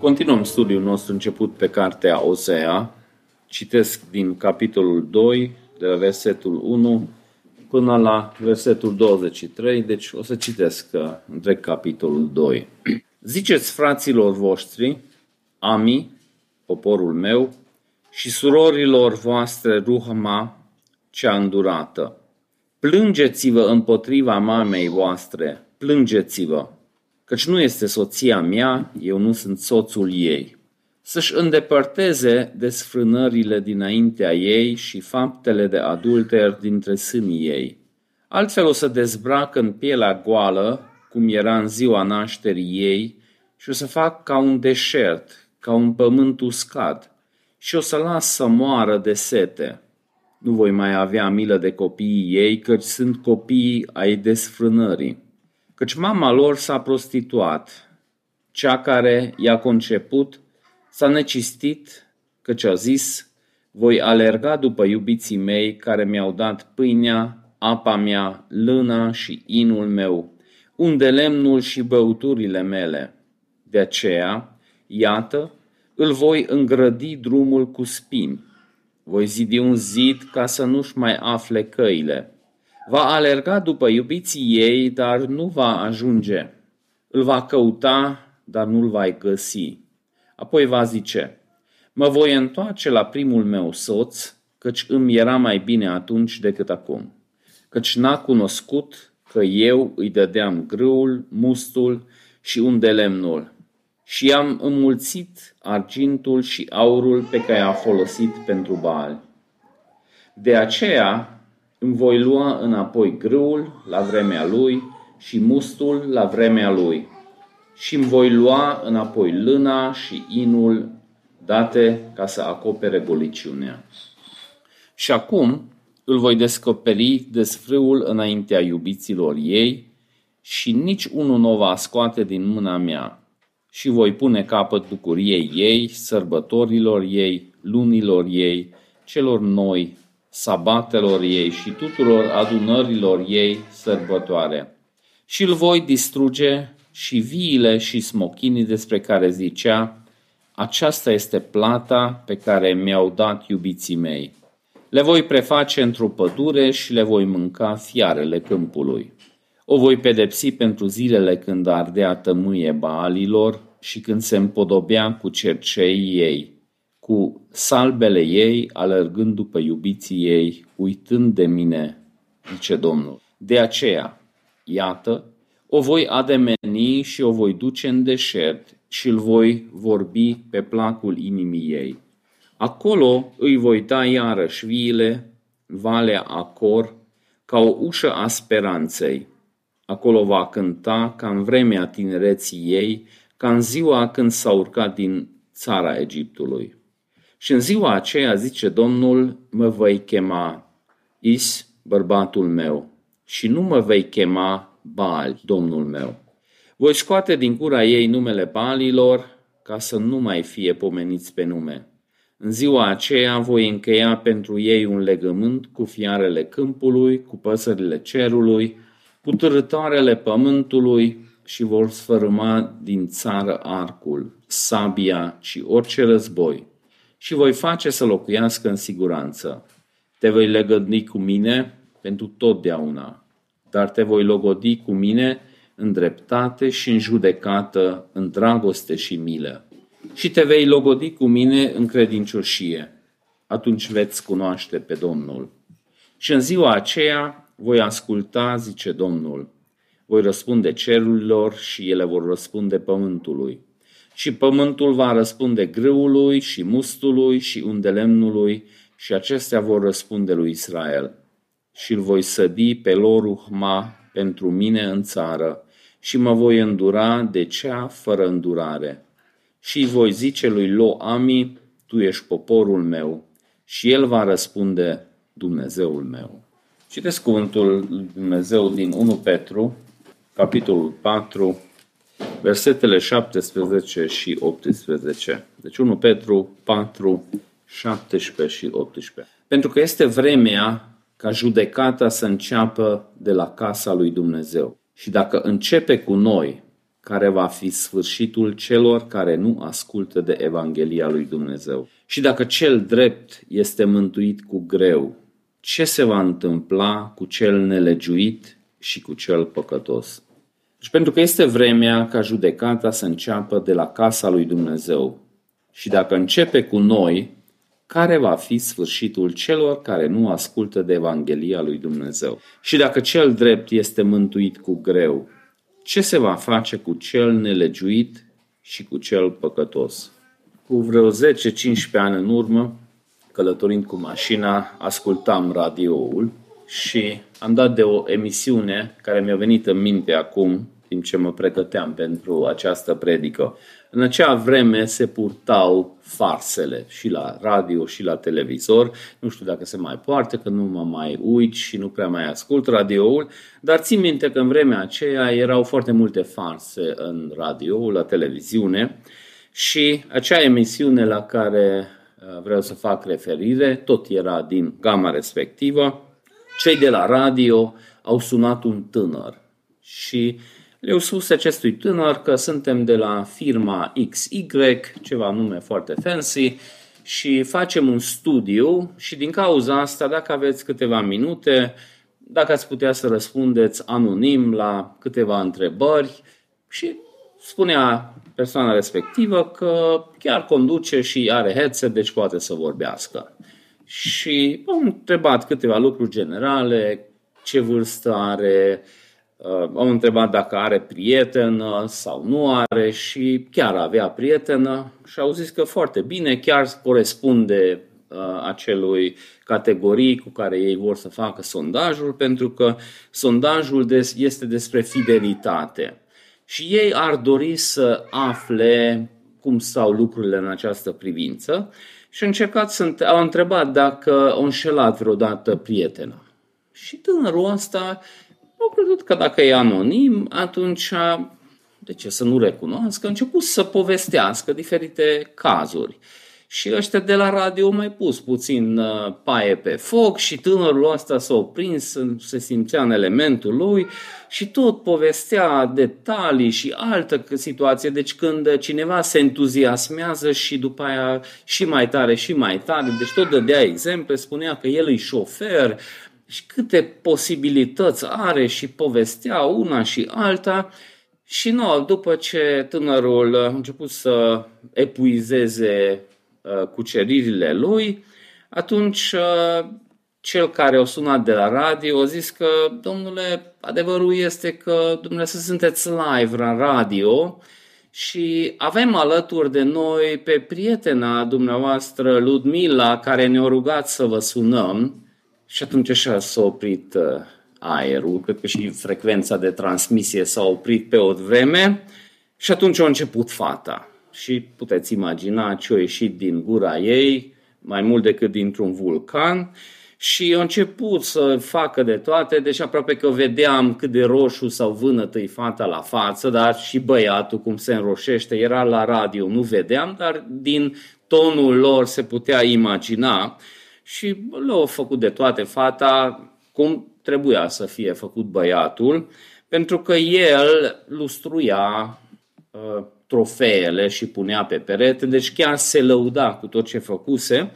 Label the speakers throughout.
Speaker 1: Continuăm studiul nostru început pe cartea Osea. Citesc din capitolul 2, de la versetul 1 până la versetul 23, deci o să citesc uh, întreg capitolul 2. Ziceți fraților voștri, ami, poporul meu, și surorilor voastre ruhma cea îndurată. Plângeți-vă împotriva mamei voastre, plângeți-vă, căci nu este soția mea, eu nu sunt soțul ei. Să-și îndepărteze desfrânările dinaintea ei și faptele de adulter dintre sânii ei. Altfel o să dezbracă în pielea goală, cum era în ziua nașterii ei, și o să fac ca un deșert, ca un pământ uscat, și o să las să moară de sete. Nu voi mai avea milă de copiii ei, căci sunt copiii ai desfrânării. Căci mama lor s-a prostituat, cea care i-a conceput s-a necistit, căci a zis, voi alerga după iubiții mei care mi-au dat pâinea, apa mea, lâna și inul meu, unde lemnul și băuturile mele. De aceea, iată, îl voi îngrădi drumul cu spini. Voi zidi un zid ca să nu-și mai afle căile. Va alerga după iubiții ei, dar nu va ajunge. Îl va căuta, dar nu-l va găsi. Apoi va zice, mă voi întoarce la primul meu soț, căci îmi era mai bine atunci decât acum. Căci n-a cunoscut că eu îi dădeam grâul, mustul și unde lemnul și am înmulțit argintul și aurul pe care a folosit pentru Baal. De aceea îmi voi lua înapoi grâul la vremea lui și mustul la vremea lui și îmi voi lua înapoi lâna și inul date ca să acopere goliciunea. Și acum îl voi descoperi desfrâul înaintea iubiților ei și nici unul nu va scoate din mâna mea și voi pune capăt bucuriei ei, sărbătorilor ei, lunilor ei, celor noi, sabatelor ei și tuturor adunărilor ei sărbătoare. Și îl voi distruge și viile și smochinii despre care zicea, aceasta este plata pe care mi-au dat iubiții mei. Le voi preface într-o pădure și le voi mânca fiarele câmpului. O voi pedepsi pentru zilele când ardea tămâie baalilor și când se împodobea cu cercei ei, cu salbele ei, alergând după iubiții ei, uitând de mine, zice Domnul. De aceea, iată, o voi ademeni și o voi duce în deșert și îl voi vorbi pe placul inimii ei. Acolo îi voi da iarăși viile, valea Acor, ca o ușă a speranței. Acolo va cânta ca în vremea tinereții ei, ca în ziua când s-a urcat din țara Egiptului. Și în ziua aceea, zice Domnul, mă voi chema Is, bărbatul meu, și nu mă vei chema Baal, Domnul meu. Voi scoate din cura ei numele Baalilor, ca să nu mai fie pomeniți pe nume. În ziua aceea voi încheia pentru ei un legământ cu fiarele câmpului, cu păsările cerului, cu târătoarele pământului și vor sfărâma din țară arcul, sabia și orice război și voi face să locuiască în siguranță. Te voi legădni cu mine pentru totdeauna, dar te voi logodi cu mine în dreptate și în judecată, în dragoste și milă. Și te vei logodi cu mine în credincioșie. Atunci veți cunoaște pe Domnul. Și în ziua aceea voi asculta, zice Domnul, voi răspunde cerurilor și ele vor răspunde pământului. Și pământul va răspunde grâului și mustului și undelemnului și acestea vor răspunde lui Israel. Și îl voi sădi pe lor uhma pentru mine în țară și mă voi îndura de cea fără îndurare. Și voi zice lui Lo Ami, tu ești poporul meu, și el va răspunde, Dumnezeul meu. Citesc cuvântul lui Dumnezeu din 1 Petru, capitolul 4, versetele 17 și 18. Deci 1 Petru 4, 17 și 18. Pentru că este vremea ca judecata să înceapă de la casa lui Dumnezeu. Și dacă începe cu noi, care va fi sfârșitul celor care nu ascultă de Evanghelia lui Dumnezeu. Și dacă cel drept este mântuit cu greu, ce se va întâmpla cu cel nelegiuit și cu cel păcătos? Și pentru că este vremea ca judecata să înceapă de la casa lui Dumnezeu. Și dacă începe cu noi, care va fi sfârșitul celor care nu ascultă de Evanghelia lui Dumnezeu? Și dacă cel drept este mântuit cu greu, ce se va face cu cel nelegiuit și cu cel păcătos? Cu vreo 10-15 ani în urmă, călătorind cu mașina, ascultam radioul și am dat de o emisiune care mi-a venit în minte acum, timp ce mă pregăteam pentru această predică. În acea vreme se purtau farsele și la radio și la televizor. Nu știu dacă se mai poartă, că nu mă mai uit și nu prea mai ascult radioul, dar țin minte că în vremea aceea erau foarte multe farse în radio, la televiziune și acea emisiune la care uh, vreau să fac referire, tot era din gama respectivă. Cei de la radio au sunat un tânăr și le-au spus acestui tânăr că suntem de la firma XY, ceva nume foarte fancy, și facem un studiu și din cauza asta, dacă aveți câteva minute, dacă ați putea să răspundeți anonim la câteva întrebări și spunea persoana respectivă că chiar conduce și are headset, deci poate să vorbească. Și am întrebat câteva lucruri generale, ce vârstă are, Uh, am întrebat dacă are prietenă sau nu are și chiar avea prietenă și au zis că foarte bine, chiar corespunde uh, acelui categorii cu care ei vor să facă sondajul, pentru că sondajul este despre fidelitate. Și ei ar dori să afle cum stau lucrurile în această privință și au încercat să au întrebat dacă au înșelat vreodată prietena. Și tânărul ăsta au crezut că dacă e anonim, atunci de ce să nu recunoască, a început să povestească diferite cazuri. Și ăștia de la radio au mai pus puțin uh, paie pe foc și tânărul ăsta s-a oprins, se simțea în elementul lui și tot povestea detalii și altă situație. Deci când cineva se entuziasmează și după aia și mai tare și mai tare, deci tot dădea exemple, spunea că el e șofer, și câte posibilități are și povestea una și alta. Și nu, după ce tânărul a început să epuizeze uh, cuceririle lui, atunci uh, cel care o sunat de la radio a zis că, domnule, adevărul este că dumneavoastră sunteți live la radio și avem alături de noi pe prietena dumneavoastră Ludmila care ne-a rugat să vă sunăm și atunci așa s-a oprit uh, aerul, cred că și frecvența de transmisie s-a oprit pe o vreme și atunci a început fata. Și puteți imagina ce a ieșit din gura ei, mai mult decât dintr-un vulcan, și a început să facă de toate, deci aproape că vedeam cât de roșu sau vânătă fata la față, dar și băiatul cum se înroșește, era la radio, nu vedeam, dar din tonul lor se putea imagina. Și le-au făcut de toate fata cum trebuia să fie făcut băiatul, pentru că el lustruia uh, trofeele și punea pe perete, deci chiar se lăuda cu tot ce făcuse.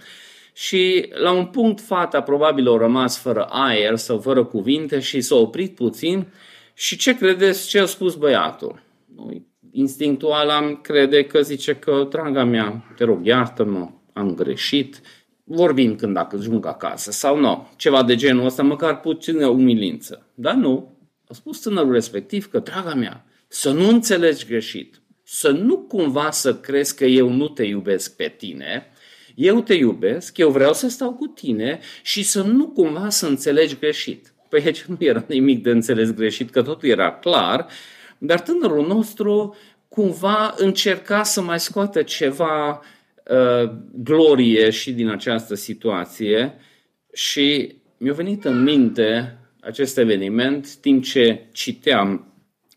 Speaker 1: Și la un punct fata probabil a rămas fără aer sau fără cuvinte și s-a oprit puțin. Și ce credeți? Ce a spus băiatul? Instinctual am crede că zice că, draga mea, te rog, iartă-mă, am greșit, vorbim când dacă ajung acasă sau nu, ceva de genul ăsta, măcar puțină umilință. Dar nu, a spus tânărul respectiv că, draga mea, să nu înțelegi greșit, să nu cumva să crezi că eu nu te iubesc pe tine, eu te iubesc, eu vreau să stau cu tine și să nu cumva să înțelegi greșit. Păi aici nu era nimic de înțeles greșit, că totul era clar, dar tânărul nostru cumva încerca să mai scoată ceva Uh, glorie și din această situație și mi-a venit în minte acest eveniment timp ce citeam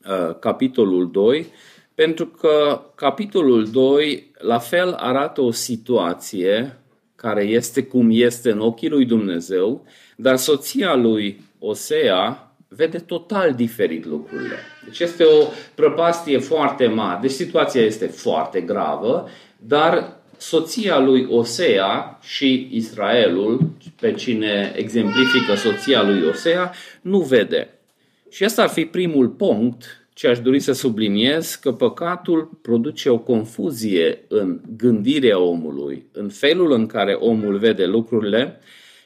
Speaker 1: uh, capitolul 2, pentru că capitolul 2 la fel arată o situație care este cum este în ochii lui Dumnezeu, dar soția lui Osea vede total diferit lucrurile. Deci este o prăpastie foarte mare. Deci situația este foarte gravă, dar soția lui Osea și Israelul, pe cine exemplifică soția lui Osea, nu vede. Și asta ar fi primul punct ce aș dori să subliniez, că păcatul produce o confuzie în gândirea omului, în felul în care omul vede lucrurile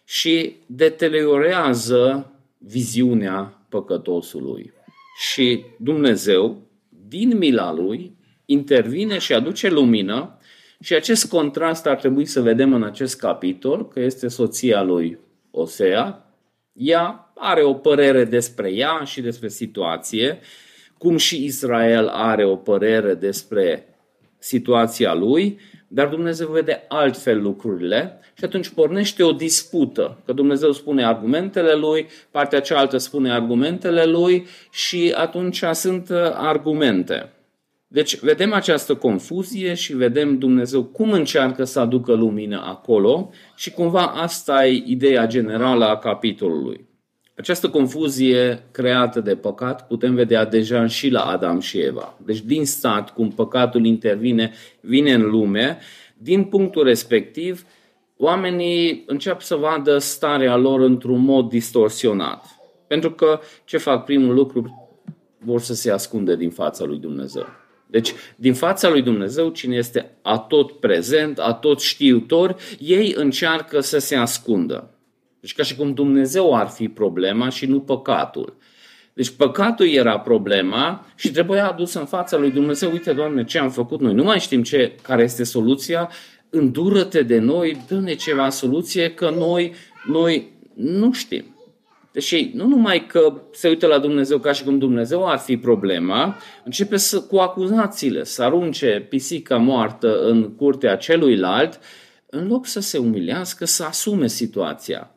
Speaker 1: și deteriorează viziunea păcătosului. Și Dumnezeu, din mila lui, intervine și aduce lumină și acest contrast ar trebui să vedem în acest capitol, că este soția lui Osea. Ea are o părere despre ea și despre situație, cum și Israel are o părere despre situația lui, dar Dumnezeu vede altfel lucrurile și atunci pornește o dispută, că Dumnezeu spune argumentele lui, partea cealaltă spune argumentele lui și atunci sunt argumente. Deci vedem această confuzie și vedem Dumnezeu cum încearcă să aducă lumină acolo și cumva asta e ideea generală a capitolului. Această confuzie creată de păcat putem vedea deja și la Adam și Eva. Deci din stat, cum păcatul intervine, vine în lume, din punctul respectiv, oamenii încep să vadă starea lor într-un mod distorsionat. Pentru că ce fac primul lucru? Vor să se ascunde din fața lui Dumnezeu. Deci, din fața lui Dumnezeu, cine este atot prezent, atot știutor, ei încearcă să se ascundă. Deci ca și cum Dumnezeu ar fi problema și nu păcatul. Deci păcatul era problema și trebuia adus în fața lui Dumnezeu, uite Doamne ce am făcut noi, nu mai știm ce, care este soluția, îndură-te de noi, dă-ne ceva soluție că noi, noi nu știm. Deci nu numai că se uită la Dumnezeu ca și cum Dumnezeu ar fi problema, începe să, cu acuzațiile, să arunce pisica moartă în curtea celuilalt, în loc să se umilească, să asume situația.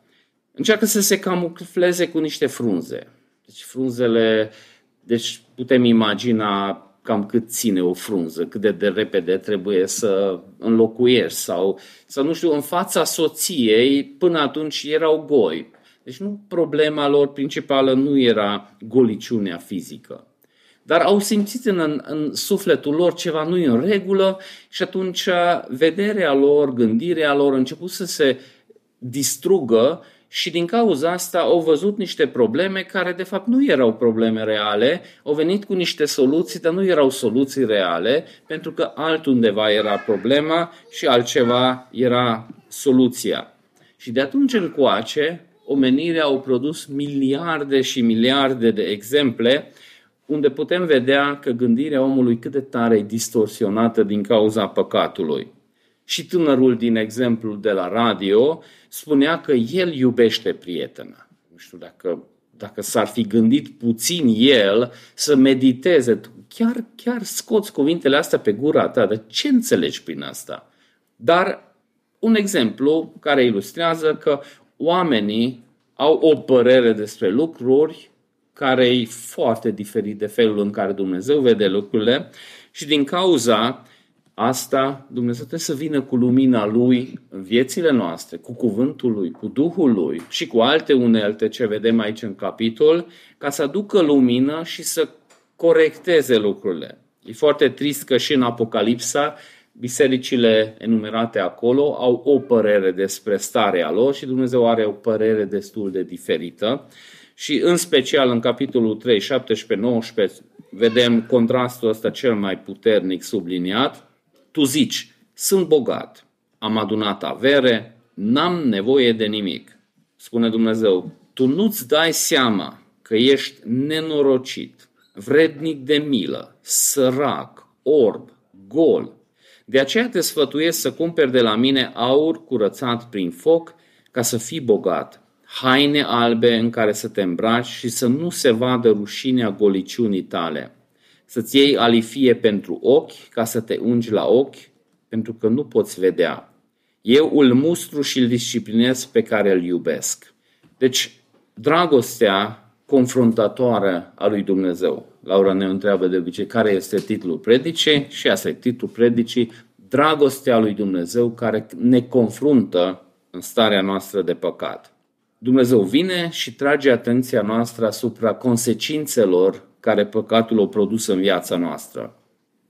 Speaker 1: Încearcă să se camufleze cu niște frunze. Deci frunzele, deci putem imagina cam cât ține o frunză, cât de, de repede trebuie să înlocuiești sau, să nu știu, în fața soției, până atunci erau goi. Deci nu problema lor principală nu era goliciunea fizică. Dar au simțit în, în sufletul lor ceva nu în regulă și atunci vederea lor, gândirea lor a început să se distrugă și din cauza asta au văzut niște probleme care de fapt nu erau probleme reale, au venit cu niște soluții, dar nu erau soluții reale, pentru că altundeva era problema și altceva era soluția. Și de atunci încoace, omenirea au produs miliarde și miliarde de exemple unde putem vedea că gândirea omului cât de tare e distorsionată din cauza păcatului. Și tânărul din exemplul de la radio spunea că el iubește prietena. Nu știu dacă, dacă s-ar fi gândit puțin el să mediteze, chiar, chiar scoți cuvintele astea pe gura ta, de ce înțelegi prin asta? Dar un exemplu care ilustrează că oamenii au o părere despre lucruri care e foarte diferit de felul în care Dumnezeu vede lucrurile și din cauza asta Dumnezeu trebuie să vină cu lumina Lui în viețile noastre, cu cuvântul Lui, cu Duhul Lui și cu alte unelte ce vedem aici în capitol, ca să aducă lumină și să corecteze lucrurile. E foarte trist că și în Apocalipsa bisericile enumerate acolo au o părere despre starea lor și Dumnezeu are o părere destul de diferită. Și în special în capitolul 3, 17, 19 vedem contrastul ăsta cel mai puternic subliniat. Tu zici, sunt bogat, am adunat avere, n-am nevoie de nimic. Spune Dumnezeu, tu nu-ți dai seama că ești nenorocit, vrednic de milă, sărac, orb, gol, de aceea te sfătuiesc să cumperi de la mine aur curățat prin foc ca să fii bogat, haine albe în care să te îmbraci și să nu se vadă rușinea goliciunii tale, să-ți iei alifie pentru ochi ca să te ungi la ochi, pentru că nu poți vedea. Eu îl mustru și îl disciplinez pe care îl iubesc. Deci, dragostea confruntatoare a lui Dumnezeu. Laura ne întreabă de obicei care este titlul predicii și asta e titlul predicii, dragostea lui Dumnezeu care ne confruntă în starea noastră de păcat. Dumnezeu vine și trage atenția noastră asupra consecințelor care păcatul o produs în viața noastră.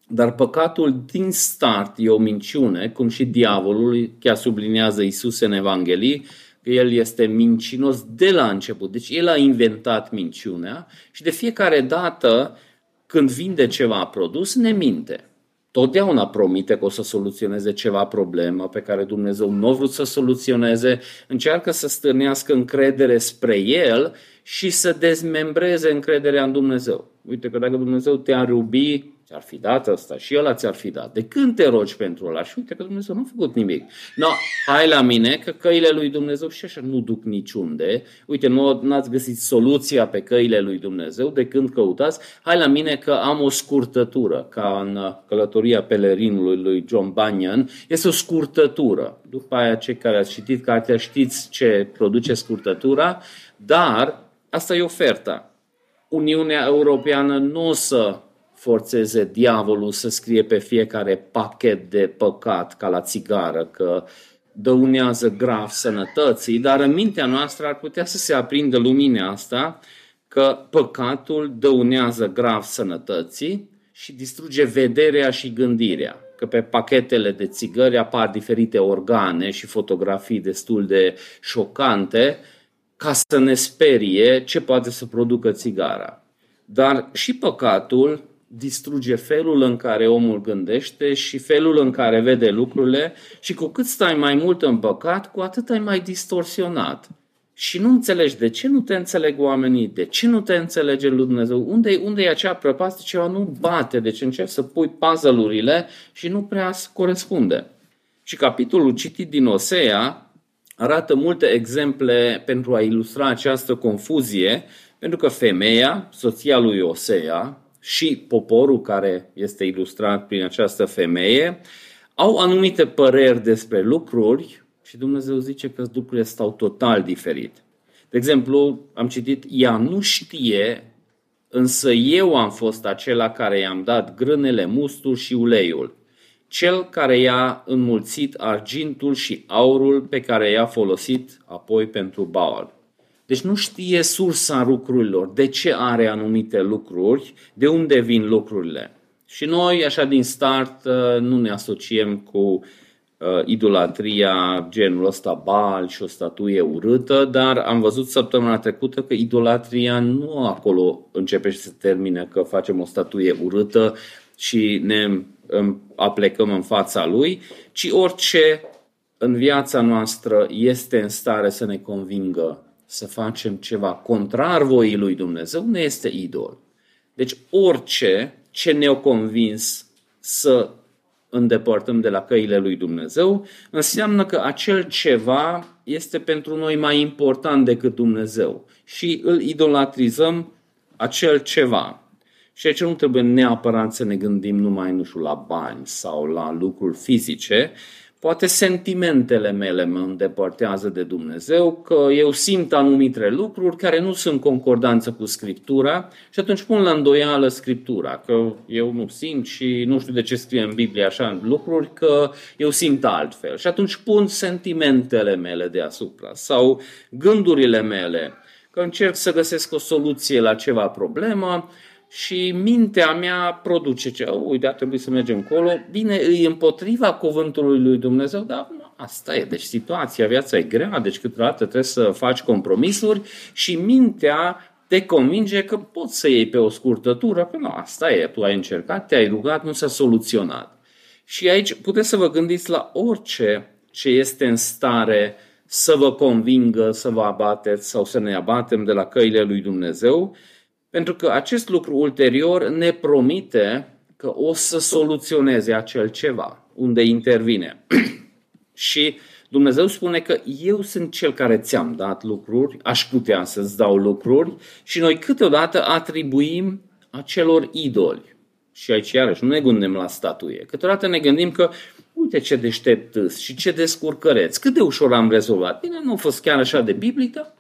Speaker 1: Dar păcatul din start e o minciune, cum și diavolul, chiar subliniază Isus în Evanghelii, că el este mincinos de la început. Deci el a inventat minciunea și de fiecare dată când vinde ceva produs, ne minte. Totdeauna promite că o să soluționeze ceva problemă pe care Dumnezeu nu a vrut să soluționeze, încearcă să stârnească încredere spre El și să dezmembreze încrederea în Dumnezeu. Uite că dacă Dumnezeu te-a rubi, ți-ar fi dat asta și ăla ți-ar fi dat. De când te rogi pentru ăla? Și uite că Dumnezeu nu a făcut nimic. No, hai la mine că căile lui Dumnezeu și așa nu duc niciunde. Uite, nu ați găsit soluția pe căile lui Dumnezeu de când căutați. Hai la mine că am o scurtătură, ca în călătoria pelerinului lui John Bunyan. Este o scurtătură. După aia, cei care ați citit cartea știți ce produce scurtătura, dar asta e oferta. Uniunea Europeană nu o să forțeze diavolul să scrie pe fiecare pachet de păcat ca la țigară, că dăunează grav sănătății, dar în mintea noastră ar putea să se aprindă lumina asta că păcatul dăunează grav sănătății și distruge vederea și gândirea. Că pe pachetele de țigări apar diferite organe și fotografii destul de șocante ca să ne sperie ce poate să producă țigara. Dar și păcatul distruge felul în care omul gândește și felul în care vede lucrurile și cu cât stai mai mult în păcat, cu atât ai mai distorsionat. Și nu înțelegi de ce nu te înțeleg oamenii, de ce nu te înțelege lui Dumnezeu, unde, unde e acea prăpastie, ceva nu bate, deci încerci să pui puzzle-urile și nu prea se corespunde. Și capitolul citit din Osea arată multe exemple pentru a ilustra această confuzie, pentru că femeia, soția lui Osea, și poporul care este ilustrat prin această femeie au anumite păreri despre lucruri și Dumnezeu zice că lucrurile stau total diferit. De exemplu, am citit, ea nu știe, însă eu am fost acela care i-am dat grânele, mustul și uleiul, cel care i-a înmulțit argintul și aurul pe care i-a folosit apoi pentru Baal. Deci nu știe sursa lucrurilor, de ce are anumite lucruri, de unde vin lucrurile. Și noi, așa din start, uh, nu ne asociem cu uh, idolatria genul ăsta bal și o statuie urâtă, dar am văzut săptămâna trecută că idolatria nu acolo începe și se termine că facem o statuie urâtă și ne aplecăm în fața lui, ci orice în viața noastră este în stare să ne convingă să facem ceva contrar voii lui Dumnezeu, ne este idol. Deci orice ce ne-a convins să îndepărtăm de la căile lui Dumnezeu, înseamnă că acel ceva este pentru noi mai important decât Dumnezeu și îl idolatrizăm acel ceva. Și aici nu trebuie neapărat să ne gândim numai, nu știu, la bani sau la lucruri fizice, Poate sentimentele mele mă îndepărtează de Dumnezeu, că eu simt anumite lucruri care nu sunt concordanță cu Scriptura și atunci pun la îndoială Scriptura, că eu nu simt și nu știu de ce scrie în Biblie așa lucruri, că eu simt altfel. Și atunci pun sentimentele mele deasupra sau gândurile mele, că încerc să găsesc o soluție la ceva problemă și mintea mea produce ce, oh, uite, ar trebui să mergem încolo. Bine, îi împotriva cuvântului lui Dumnezeu, dar asta e, deci situația, viața e grea, deci câteodată trebuie să faci compromisuri și mintea te convinge că poți să iei pe o scurtătură, că nu, asta e, tu ai încercat, te-ai rugat, nu s-a soluționat. Și aici puteți să vă gândiți la orice ce este în stare să vă convingă să vă abateți sau să ne abatem de la căile lui Dumnezeu pentru că acest lucru ulterior ne promite că o să soluționeze acel ceva unde intervine. și Dumnezeu spune că eu sunt cel care ți-am dat lucruri, aș putea să-ți dau lucruri și noi câteodată atribuim acelor idoli. Și aici iarăși nu ne gândim la statuie. Câteodată ne gândim că uite ce deștept și ce descurcăreți, cât de ușor am rezolvat. Bine, nu a fost chiar așa de biblic, dar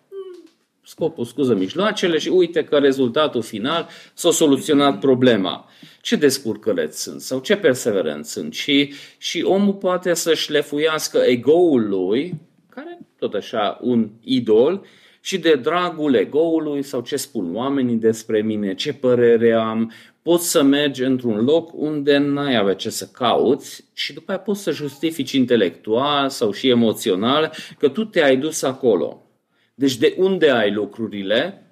Speaker 1: scopul scuză mijloacele și uite că rezultatul final s-a soluționat problema. Ce descurcăreți sunt sau ce perseverenți sunt și, și omul poate să-și șlefuiască ego-ul lui, care tot așa, un idol și de dragul egoului sau ce spun oamenii despre mine, ce părere am, poți să mergi într-un loc unde n-ai avea ce să cauți și după aia poți să justifici intelectual sau și emoțional că tu te-ai dus acolo. Deci de unde ai lucrurile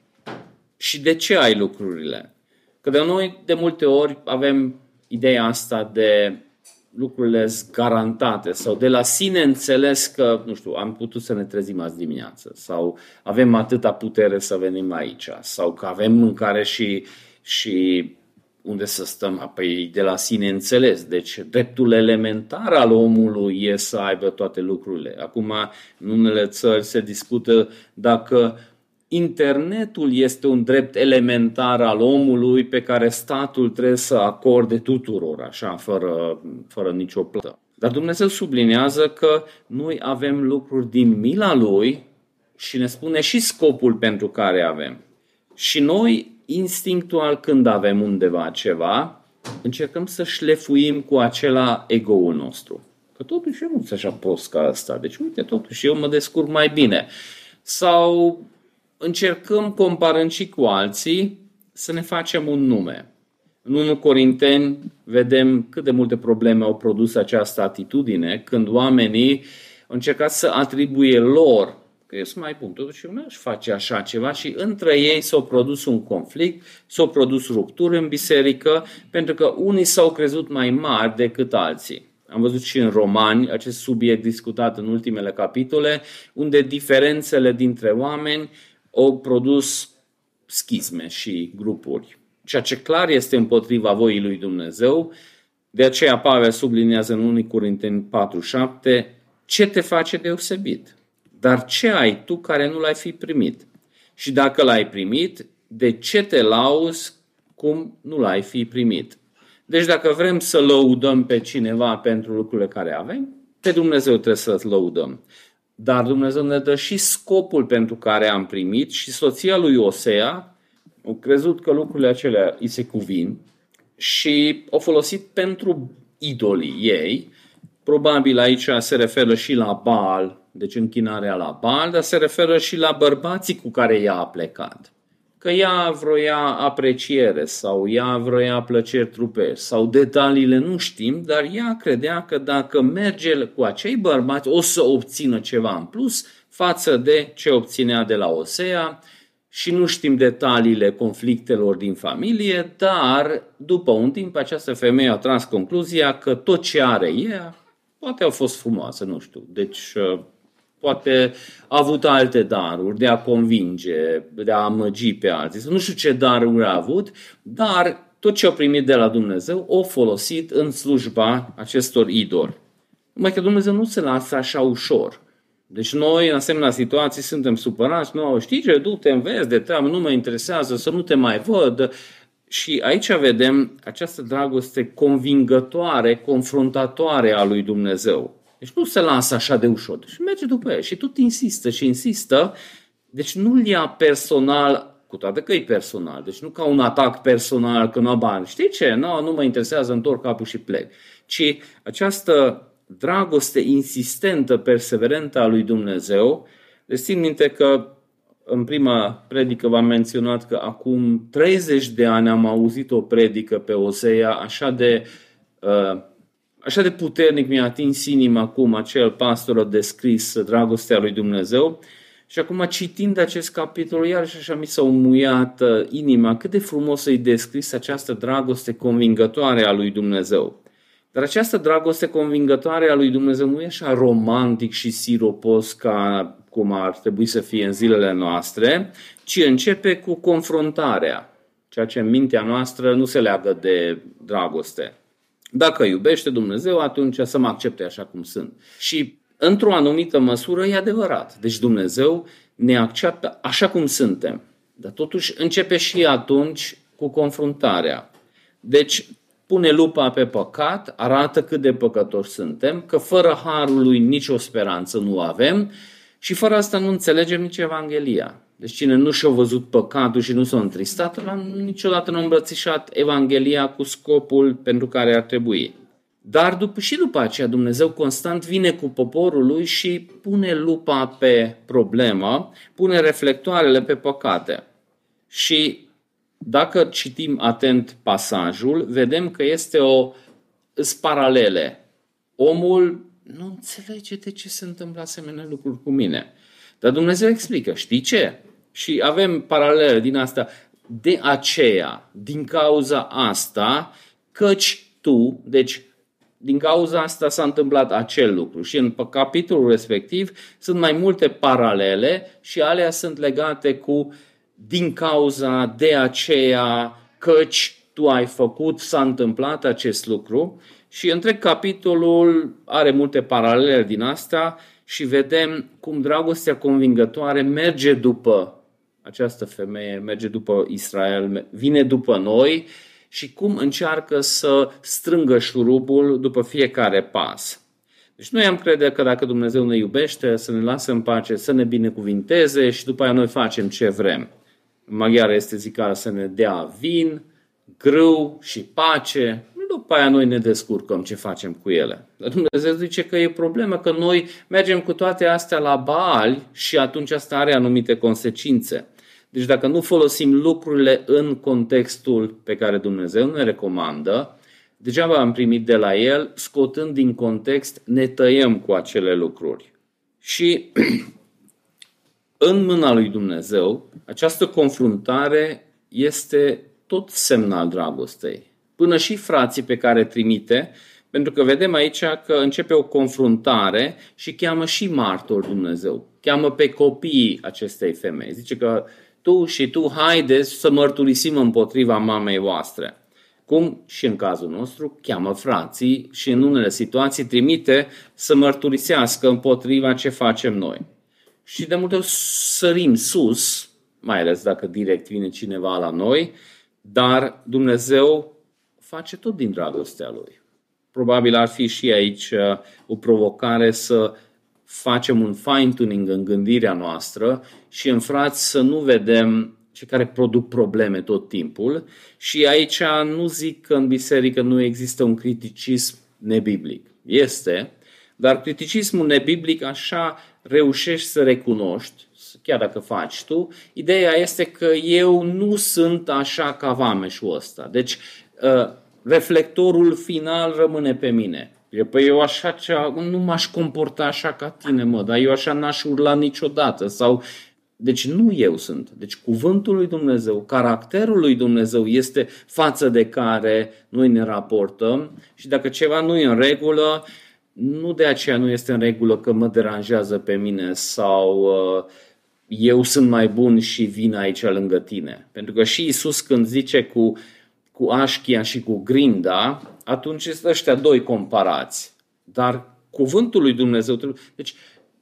Speaker 1: și de ce ai lucrurile. Că de noi de multe ori avem ideea asta de lucrurile garantate sau de la sine înțeles că, nu știu, am putut să ne trezim azi dimineață sau avem atâta putere să venim aici sau că avem mâncare și, și unde să stăm, păi de la sine înțeles. Deci dreptul elementar al omului e să aibă toate lucrurile. Acum, în unele țări se discută dacă internetul este un drept elementar al omului pe care statul trebuie să acorde tuturor, așa, fără, fără nicio plată. Dar Dumnezeu sublinează că noi avem lucruri din mila Lui și ne spune și scopul pentru care avem. Și noi, instinctual, când avem undeva ceva, încercăm să șlefuim cu acela ego-ul nostru. Că totuși eu nu sunt așa prost ca asta. Deci, uite, totuși eu mă descurc mai bine. Sau încercăm, comparând și cu alții, să ne facem un nume. În 1 Corinteni vedem cât de multe probleme au produs această atitudine când oamenii au încercat să atribuie lor că eu sunt mai bun, totuși eu nu aș face așa ceva și între ei s-au produs un conflict, s-au produs rupturi în biserică, pentru că unii s-au crezut mai mari decât alții. Am văzut și în romani acest subiect discutat în ultimele capitole, unde diferențele dintre oameni au produs schisme și grupuri. Ceea ce clar este împotriva voii lui Dumnezeu, de aceea Pavel subliniază în 1 Corinteni 4.7 ce te face deosebit. Dar ce ai tu care nu l-ai fi primit? Și dacă l-ai primit, de ce te lauzi cum nu l-ai fi primit? Deci dacă vrem să lăudăm pe cineva pentru lucrurile care avem, pe Dumnezeu trebuie să-l lăudăm. Dar Dumnezeu ne dă și scopul pentru care am primit și soția lui Osea a crezut că lucrurile acelea îi se cuvin și au folosit pentru idolii ei. Probabil aici se referă și la Baal, deci închinarea la Baal, dar se referă și la bărbații cu care ea a plecat. Că ea vroia apreciere sau ea vroia plăceri trupești sau detaliile nu știm, dar ea credea că dacă merge cu acei bărbați o să obțină ceva în plus față de ce obținea de la Osea. Și nu știm detaliile conflictelor din familie, dar după un timp această femeie a tras concluzia că tot ce are ea poate a fost frumoasă, nu știu. Deci poate a avut alte daruri de a convinge, de a amăgi pe alții. Nu știu ce daruri a avut, dar tot ce a primit de la Dumnezeu o folosit în slujba acestor idoli. Numai că Dumnezeu nu se lasă așa ușor. Deci noi, în asemenea situații, suntem supărați, nu, știi ce, du-te, înveți de treabă, nu mă interesează, să nu te mai văd. Și aici vedem această dragoste convingătoare, confruntatoare a lui Dumnezeu. Deci nu se lasă așa de ușor. Și merge după el și tot insistă și insistă. Deci nu-l ia personal, cu toate că e personal. Deci nu ca un atac personal, că nu am bani. Știi ce? Nu, nu mă interesează, întorc capul și plec. Ci această dragoste insistentă, perseverentă a lui Dumnezeu. Deci țin minte că în prima predică v-am menționat că acum 30 de ani am auzit o predică pe Osea așa de uh, Așa de puternic mi-a atins inima cum acel pastor a descris dragostea lui Dumnezeu și acum citind acest capitol, iarăși așa mi s-a umuiat uh, inima cât de frumos îi descris această dragoste convingătoare a lui Dumnezeu. Dar această dragoste convingătoare a lui Dumnezeu nu e așa romantic și siropos ca cum ar trebui să fie în zilele noastre, ci începe cu confruntarea, ceea ce în mintea noastră nu se leagă de dragoste. Dacă iubește Dumnezeu, atunci să mă accepte așa cum sunt. Și într-o anumită măsură e adevărat. Deci Dumnezeu ne acceptă așa cum suntem. Dar totuși începe și atunci cu confruntarea. Deci pune lupa pe păcat, arată cât de păcătoși suntem, că fără harul lui nicio speranță nu avem și fără asta nu înțelegem nici Evanghelia. Deci cine nu și-a văzut păcatul și nu s-a întristat, ăla niciodată nu a îmbrățișat Evanghelia cu scopul pentru care ar trebui. Dar după, și după aceea Dumnezeu constant vine cu poporul lui și pune lupa pe problemă, pune reflectoarele pe păcate. Și dacă citim atent pasajul, vedem că este o paralele. Omul nu înțelege de ce se întâmplă asemenea lucruri cu mine. Dar Dumnezeu explică, știi ce? Și avem paralele din asta. De aceea, din cauza asta, căci tu, deci din cauza asta s-a întâmplat acel lucru și în capitolul respectiv sunt mai multe paralele și alea sunt legate cu din cauza de aceea căci tu ai făcut, s-a întâmplat acest lucru și întreg capitolul are multe paralele din asta și vedem cum dragostea convingătoare merge după această femeie, merge după Israel, vine după noi și cum încearcă să strângă șurubul după fiecare pas. Deci noi am crede că dacă Dumnezeu ne iubește, să ne lasă în pace, să ne binecuvinteze și după aia noi facem ce vrem. În maghiară este zicarea să ne dea vin, grâu și pace. După aia noi ne descurcăm ce facem cu ele. Dar Dumnezeu zice că e problemă că noi mergem cu toate astea la Baal și atunci asta are anumite consecințe. Deci dacă nu folosim lucrurile în contextul pe care Dumnezeu ne recomandă, degeaba am primit de la El, scotând din context, ne tăiem cu acele lucruri. Și în mâna lui Dumnezeu, această confruntare este tot semnal dragostei. Până și frații pe care trimite, pentru că vedem aici că începe o confruntare și cheamă și martor Dumnezeu. Cheamă pe copiii acestei femei. Zice că tu și tu haideți să mărturisim împotriva mamei voastre. Cum și în cazul nostru, cheamă frații și în unele situații trimite să mărturisească împotriva ce facem noi. Și de multe ori sărim sus, mai ales dacă direct vine cineva la noi, dar Dumnezeu face tot din dragostea Lui. Probabil ar fi și aici uh, o provocare să facem un fine-tuning în gândirea noastră și în frați să nu vedem cei care produc probleme tot timpul și aici nu zic că în biserică nu există un criticism nebiblic. Este, dar criticismul nebiblic așa reușești să recunoști, chiar dacă faci tu, ideea este că eu nu sunt așa ca vameșul ăsta. Deci, uh, reflectorul final rămâne pe mine. E, păi eu așa cea, nu m-aș comporta așa ca tine, mă, dar eu așa n-aș urla niciodată. Sau, deci nu eu sunt. Deci cuvântul lui Dumnezeu, caracterul lui Dumnezeu este față de care noi ne raportăm și dacă ceva nu e în regulă, nu de aceea nu este în regulă că mă deranjează pe mine sau uh, eu sunt mai bun și vin aici lângă tine. Pentru că și Isus când zice cu, cu Așchia și cu Grinda, atunci sunt ăștia doi comparați. Dar cuvântul lui Dumnezeu trebuie... Deci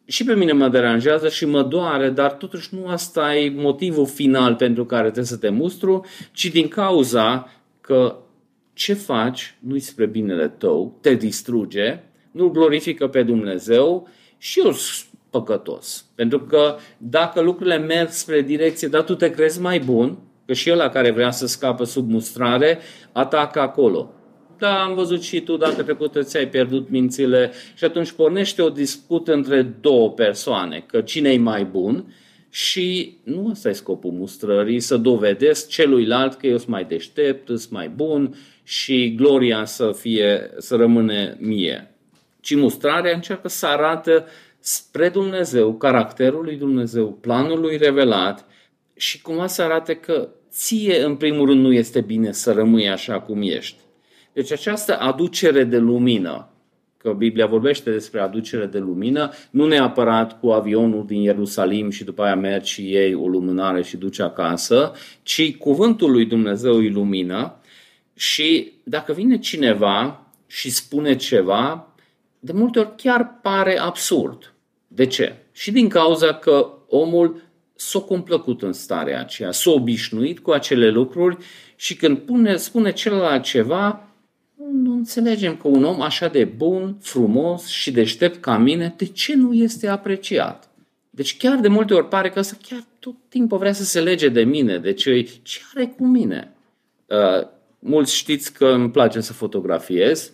Speaker 1: și pe mine mă deranjează și mă doare, dar totuși nu asta e motivul final pentru care trebuie să te mustru, ci din cauza că ce faci nu-i spre binele tău, te distruge, nu glorifică pe Dumnezeu și eu sunt păcătos. Pentru că dacă lucrurile merg spre direcție, dar tu te crezi mai bun, că și ăla care vrea să scapă sub mustrare, atacă acolo da, am văzut și tu data trecută ți-ai pierdut mințile și atunci pornește o dispută între două persoane, că cine e mai bun și nu ăsta e scopul mustrării, să dovedesc celuilalt că eu sunt mai deștept, sunt mai bun și gloria să fie, să rămâne mie. Ci mustrarea încearcă să arată spre Dumnezeu, caracterul lui Dumnezeu, planul lui revelat și cumva să arate că ție în primul rând nu este bine să rămâi așa cum ești. Deci această aducere de lumină, că Biblia vorbește despre aducere de lumină, nu neapărat cu avionul din Ierusalim și după aia mergi și ei o lumânare și duci acasă, ci cuvântul lui Dumnezeu e lumină și dacă vine cineva și spune ceva, de multe ori chiar pare absurd. De ce? Și din cauza că omul s-a complăcut în starea aceea, s-a obișnuit cu acele lucruri și când pune, spune celălalt ceva, nu înțelegem că un om așa de bun, frumos și deștept ca mine, de ce nu este apreciat? Deci chiar de multe ori pare că ăsta chiar tot timpul vrea să se lege de mine, deci ce are cu mine? Uh, mulți știți că îmi place să fotografiez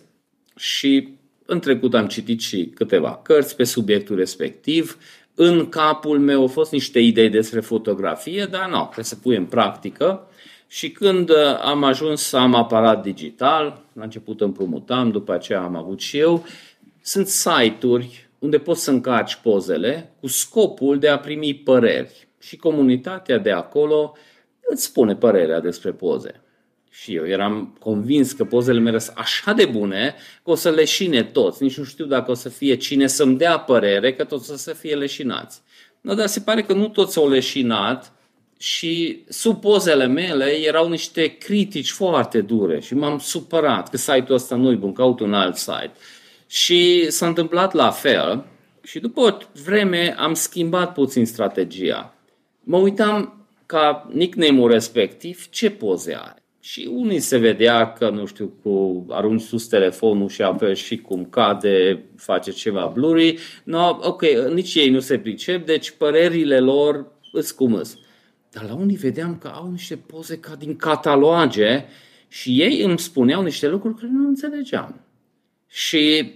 Speaker 1: și în trecut am citit și câteva cărți pe subiectul respectiv. În capul meu au fost niște idei despre fotografie, dar nu, trebuie să pui în practică. Și când uh, am ajuns să am aparat digital, la început împrumutam, după aceea am avut și eu, sunt site-uri unde poți să încarci pozele cu scopul de a primi păreri. Și comunitatea de acolo îți spune părerea despre poze. Și eu eram convins că pozele mele sunt așa de bune că o să leșine toți. Nici nu știu dacă o să fie cine să-mi dea părere că toți o să fie leșinați. No, dar se pare că nu toți au leșinat și sub pozele mele erau niște critici foarte dure și m-am supărat că site-ul ăsta nu-i bun, caut un alt site. Și s-a întâmplat la fel și după o vreme am schimbat puțin strategia. Mă uitam ca nickname-ul respectiv ce poze are. Și unii se vedea că, nu știu, cu arunci sus telefonul și apeși și cum cade, face ceva blurry. No, ok, nici ei nu se pricep, deci părerile lor îți cum îs. Dar la unii vedeam că au niște poze ca din cataloage și ei îmi spuneau niște lucruri care nu înțelegeam. Și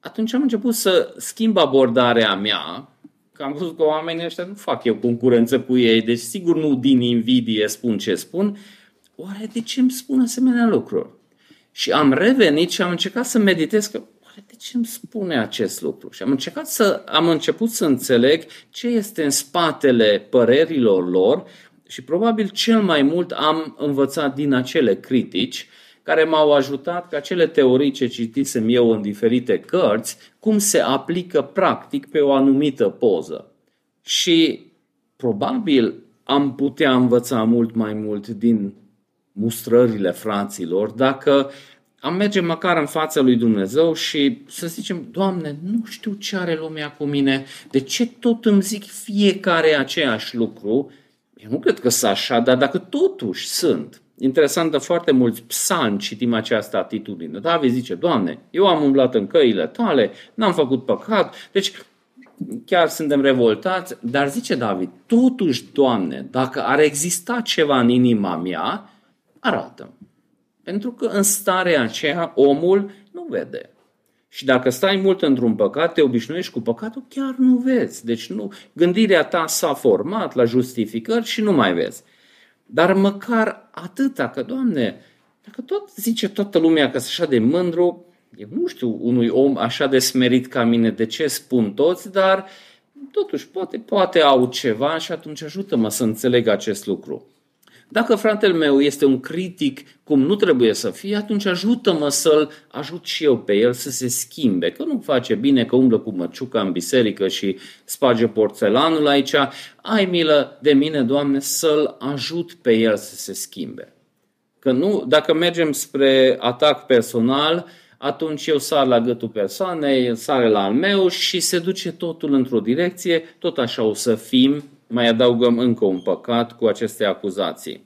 Speaker 1: atunci am început să schimb abordarea mea, că am văzut că oamenii ăștia nu fac eu concurență cu ei, deci sigur nu din invidie spun ce spun, oare de ce îmi spun asemenea lucruri? Și am revenit și am încercat să meditez că oare de ce îmi spune acest lucru? Și am încercat să, am început să înțeleg ce este în spatele părerilor lor și probabil cel mai mult am învățat din acele critici care m-au ajutat ca cele teorii ce citisem eu în diferite cărți, cum se aplică practic pe o anumită poză. Și probabil am putea învăța mult mai mult din mustrările fraților dacă am merge măcar în fața lui Dumnezeu și să zicem, Doamne, nu știu ce are lumea cu mine, de ce tot îmi zic fiecare aceeași lucru? Eu nu cred că sunt așa, dar dacă totuși sunt, interesant de foarte mulți psalmi citim această atitudine. David zice, Doamne, eu am umblat în căile tale, n-am făcut păcat, deci chiar suntem revoltați, dar zice David, totuși, Doamne, dacă ar exista ceva în inima mea, arată Pentru că în starea aceea omul nu vede. Și dacă stai mult într-un păcat, te obișnuiești cu păcatul, chiar nu vezi. Deci nu, gândirea ta s-a format la justificări și nu mai vezi. Dar măcar atâta, că, Doamne, dacă tot zice toată lumea că sunt așa de mândru, eu nu știu unui om așa de smerit ca mine de ce spun toți, dar totuși poate, poate au ceva și atunci ajută-mă să înțeleg acest lucru. Dacă fratele meu este un critic cum nu trebuie să fie, atunci ajută-mă să-l ajut și eu pe el să se schimbe. Că nu face bine că umblă cu măciuca în biserică și sparge porțelanul aici. Ai milă de mine, Doamne, să-l ajut pe el să se schimbe. Că nu, dacă mergem spre atac personal, atunci eu sar la gâtul persoanei, sare la al meu și se duce totul într-o direcție, tot așa o să fim mai adăugăm încă un păcat cu aceste acuzații.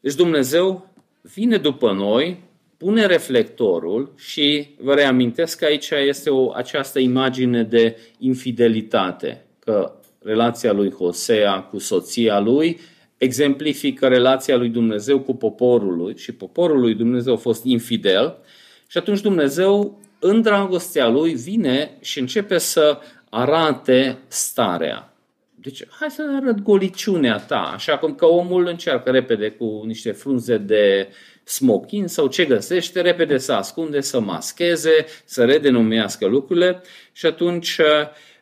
Speaker 1: Deci Dumnezeu vine după noi, pune reflectorul și vă reamintesc că aici este o, această imagine de infidelitate, că relația lui Hosea cu soția lui exemplifică relația lui Dumnezeu cu poporul lui și poporul lui Dumnezeu a fost infidel și atunci Dumnezeu în dragostea lui vine și începe să arate starea deci, hai să arăt goliciunea ta, așa cum că omul încearcă repede cu niște frunze de smoking sau ce găsește, repede să ascunde, să mascheze, să redenumească lucrurile și atunci uh,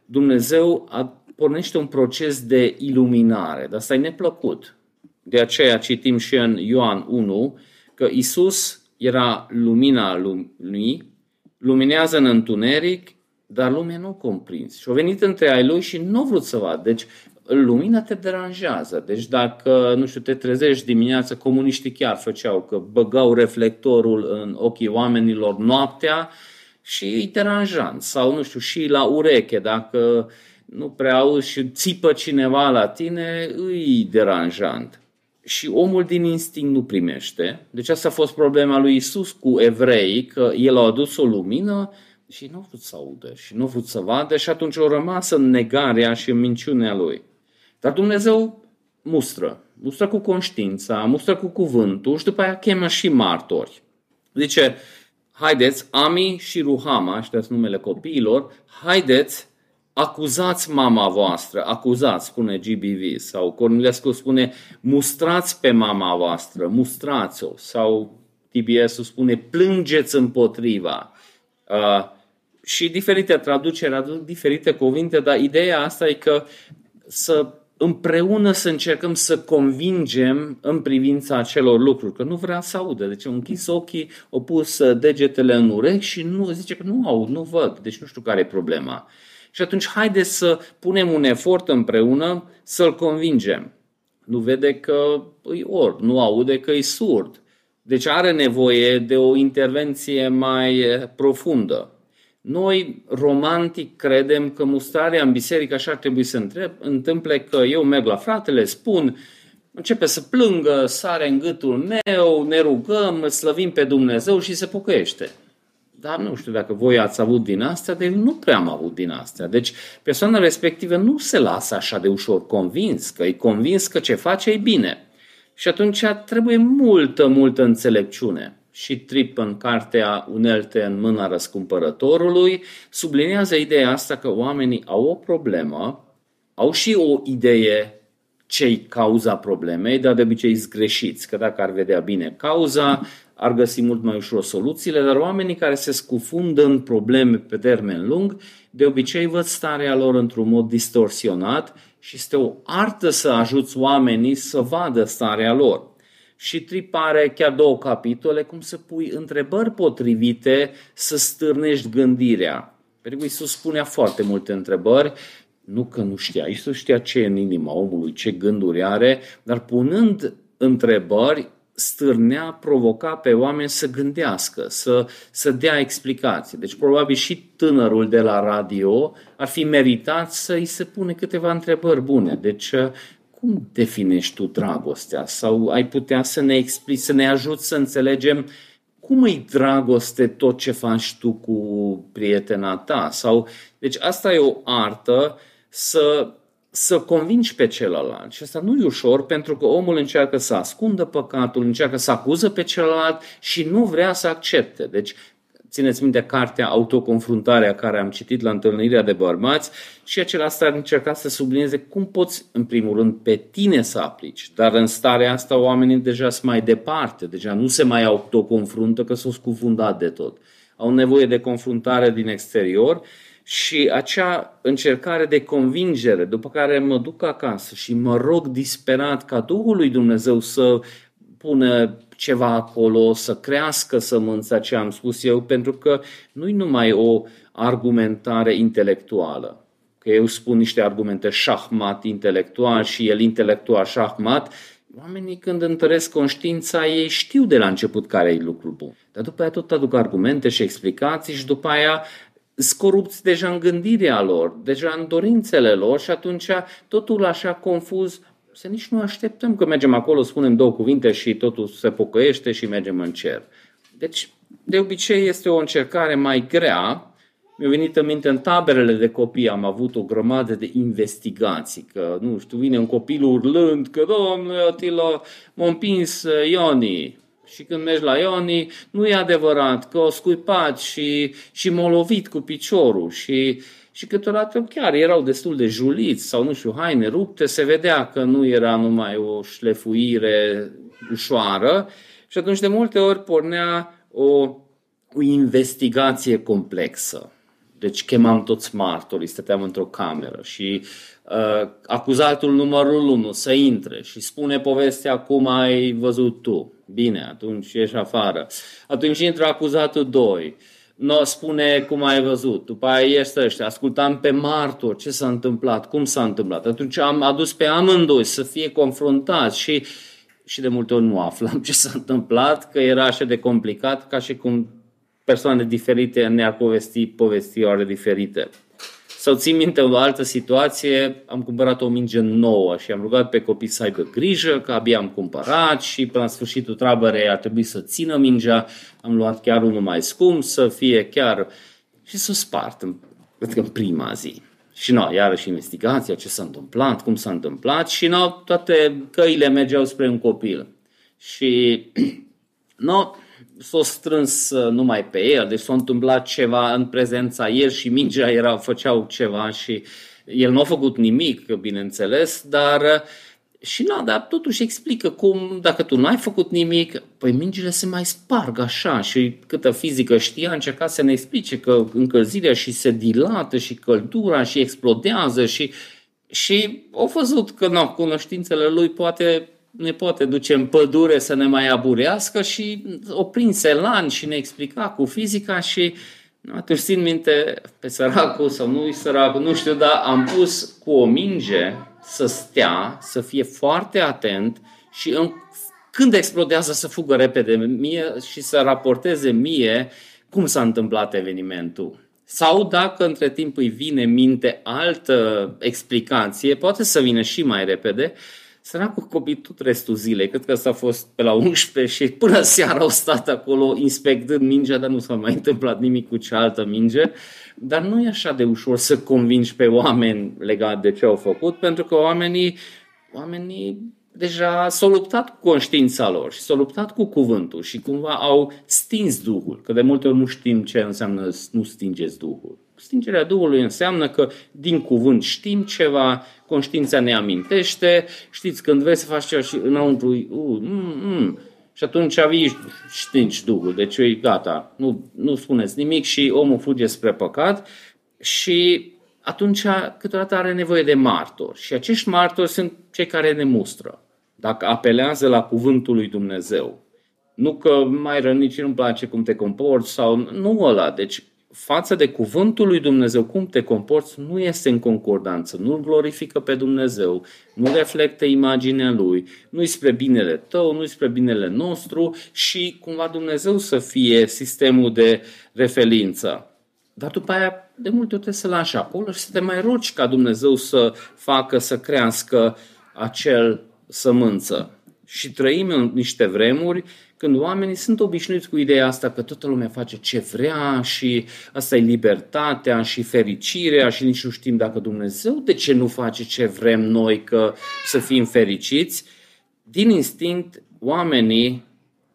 Speaker 1: Dumnezeu pornește un proces de iluminare. Dar asta e neplăcut. De aceea citim și în Ioan 1 că Isus era lumina lumii, luminează în întuneric, dar lumea nu a comprins. Și au venit între ai lui și nu au vrut să vadă. Deci lumina te deranjează. Deci dacă, nu știu, te trezești dimineața, comuniștii chiar făceau că băgau reflectorul în ochii oamenilor noaptea și îi deranjant. Sau, nu știu, și la ureche, dacă nu prea auzi și țipă cineva la tine, îi deranjant. Și omul din instinct nu primește. Deci asta a fost problema lui Isus cu evrei, că el a adus o lumină și nu a vrut să audă și nu a vrut să vadă și atunci au rămas în negarea și în minciunea lui. Dar Dumnezeu mustră, mustră cu conștiința, mustră cu cuvântul și după aia chemă și martori. Zice, haideți, Ami și Ruhama, ăștia sunt numele copiilor, haideți, acuzați mama voastră, acuzați, spune GBV, sau Cornilescu spune, mustrați pe mama voastră, mustrați-o, sau TBS-ul spune, plângeți împotriva. Uh, și diferite traduceri aduc diferite cuvinte, dar ideea asta e că să împreună să încercăm să convingem în privința acelor lucruri, că nu vrea să audă. Deci au închis ochii, au pus degetele în urechi și nu zice că nu aud, nu văd, deci nu știu care e problema. Și atunci haideți să punem un efort împreună să-l convingem. Nu vede că îi orb, nu aude că e surd. Deci are nevoie de o intervenție mai profundă. Noi, romantic, credem că mustrarea în biserică așa ar trebui să întreb, întâmple că eu merg la fratele, spun, începe să plângă, sare în gâtul meu, ne rugăm, slăvim pe Dumnezeu și se pocăiește. Dar nu știu dacă voi ați avut din astea, dar eu nu prea am avut din astea. Deci persoana respectivă nu se lasă așa de ușor convins, că e convins că ce face e bine. Și atunci trebuie multă, multă înțelepciune și Trip în cartea Unelte în mâna răscumpărătorului, sublinează ideea asta că oamenii au o problemă, au și o idee ce-i cauza problemei, dar de obicei sunt greșiți, că dacă ar vedea bine cauza, ar găsi mult mai ușor soluțiile, dar oamenii care se scufundă în probleme pe termen lung, de obicei văd starea lor într-un mod distorsionat și este o artă să ajuți oamenii să vadă starea lor și tripare chiar două capitole, cum să pui întrebări potrivite să stârnești gândirea. Pentru că Iisus spunea foarte multe întrebări, nu că nu știa, Iisus știa ce e în inima omului, ce gânduri are, dar punând întrebări, stârnea, provoca pe oameni să gândească, să, să dea explicații. Deci probabil și tânărul de la radio ar fi meritat să îi se pune câteva întrebări bune. Deci cum definești tu dragostea? Sau ai putea să ne explici, să ne ajuți să înțelegem cum îi dragoste tot ce faci tu cu prietena ta? Sau, deci asta e o artă să, să convingi pe celălalt. Și asta nu e ușor pentru că omul încearcă să ascundă păcatul, încearcă să acuză pe celălalt și nu vrea să accepte. Deci Țineți minte cartea Autoconfruntarea care am citit la întâlnirea de bărbați și acela asta ar încerca să sublinieze cum poți, în primul rând, pe tine să aplici. Dar în starea asta oamenii deja sunt mai departe, deja nu se mai autoconfruntă că s-au scufundat de tot. Au nevoie de confruntare din exterior și acea încercare de convingere, după care mă duc acasă și mă rog disperat ca Duhul lui Dumnezeu să pună ceva acolo, să crească sămânța ce am spus eu, pentru că nu e numai o argumentare intelectuală. Că eu spun niște argumente șahmat intelectual și el intelectual șahmat, Oamenii când întăresc conștiința, ei știu de la început care e lucrul bun. Dar după aia tot aduc argumente și explicații și după aia scorupți deja în gândirea lor, deja în dorințele lor și atunci totul așa confuz să nici nu așteptăm că mergem acolo, spunem două cuvinte și totul se pocăiește și mergem în cer. Deci, de obicei este o încercare mai grea. Mi-a venit în minte în taberele de copii am avut o grămadă de investigații, că, nu știu, vine un copil urlând că, domnule Atila, m-a împins uh, Ioni. Și când mergi la Ioni, nu e adevărat că o scuipat și, și m-a lovit cu piciorul și și câteodată chiar erau destul de juliți sau, nu știu, haine rupte, se vedea că nu era numai o șlefuire ușoară și atunci de multe ori pornea o, o investigație complexă. Deci chemam toți martorii, stăteam într-o cameră și uh, acuzatul numărul 1 să intre și spune povestea cum ai văzut tu. Bine, atunci ieși afară. Atunci intră acuzatul 2 nu spune cum ai văzut, după aia este ăștia, ascultam pe martor ce s-a întâmplat, cum s-a întâmplat. Atunci am adus pe amândoi să fie confruntați și, și de multe ori nu aflam ce s-a întâmplat, că era așa de complicat, ca și cum persoane diferite ne-ar povesti povestioare diferite. Sau țin minte o altă situație, am cumpărat o minge nouă și am rugat pe copii să aibă grijă că abia am cumpărat și până la sfârșitul treabărei ar trebui să țină mingea. Am luat chiar unul mai scump, să fie chiar și să spart în, în prima zi. Și nu, iarăși investigația, ce s-a întâmplat, cum s-a întâmplat și nu, toate căile mergeau spre un copil. Și nu, s-a strâns uh, numai pe el, deci s-a întâmplat ceva în prezența el și mingea era, făceau ceva și el nu a făcut nimic, bineînțeles, dar uh, și nu, dar totuși explică cum, dacă tu nu ai făcut nimic, păi mingile se mai sparg așa și câtă fizică știa, încerca să ne explice că încălzirea și se dilată și căldura și explodează și, și au văzut că nu, cunoștințele lui poate ne poate duce în pădure să ne mai aburească și o prins elan și ne explica cu fizica și atunci țin minte pe săracul sau nu săracul, nu știu, dar am pus cu o minge să stea, să fie foarte atent și în, când explodează să fugă repede mie și să raporteze mie cum s-a întâmplat evenimentul. Sau dacă între timp îi vine minte altă explicație, poate să vină și mai repede, Săracul copii tot restul zilei, cred că s-a fost pe la 11 și până seara au stat acolo inspectând mingea, dar nu s-a mai întâmplat nimic cu cealaltă minge. Dar nu e așa de ușor să convingi pe oameni legat de ce au făcut, pentru că oamenii, oamenii deja s-au luptat cu conștiința lor și s-au luptat cu cuvântul și cumva au stins Duhul, că de multe ori nu știm ce înseamnă nu stingeți Duhul. Stingerea Duhului înseamnă că din cuvânt știm ceva, conștiința ne amintește, știți, când vrei să faci ceva și înăuntru, uh, mm, mm, și atunci vii stingi Duhul, deci e gata, nu, nu spuneți nimic și omul fuge spre păcat și atunci câteodată are nevoie de martori și acești martori sunt cei care ne mustră. Dacă apelează la cuvântul lui Dumnezeu, nu că mai rănici nu-mi place cum te comporți sau nu ăla. Deci față de cuvântul lui Dumnezeu, cum te comporți, nu este în concordanță, nu glorifică pe Dumnezeu, nu reflectă imaginea lui, nu-i spre binele tău, nu-i spre binele nostru și cumva Dumnezeu să fie sistemul de referință. Dar după aia, de multe ori trebuie să lași acolo și să te mai rogi ca Dumnezeu să facă, să crească acel sămânță. Și trăim în niște vremuri când oamenii sunt obișnuiți cu ideea asta că toată lumea face ce vrea și asta e libertatea și fericirea și nici nu știm dacă Dumnezeu de ce nu face ce vrem noi că să fim fericiți, din instinct oamenii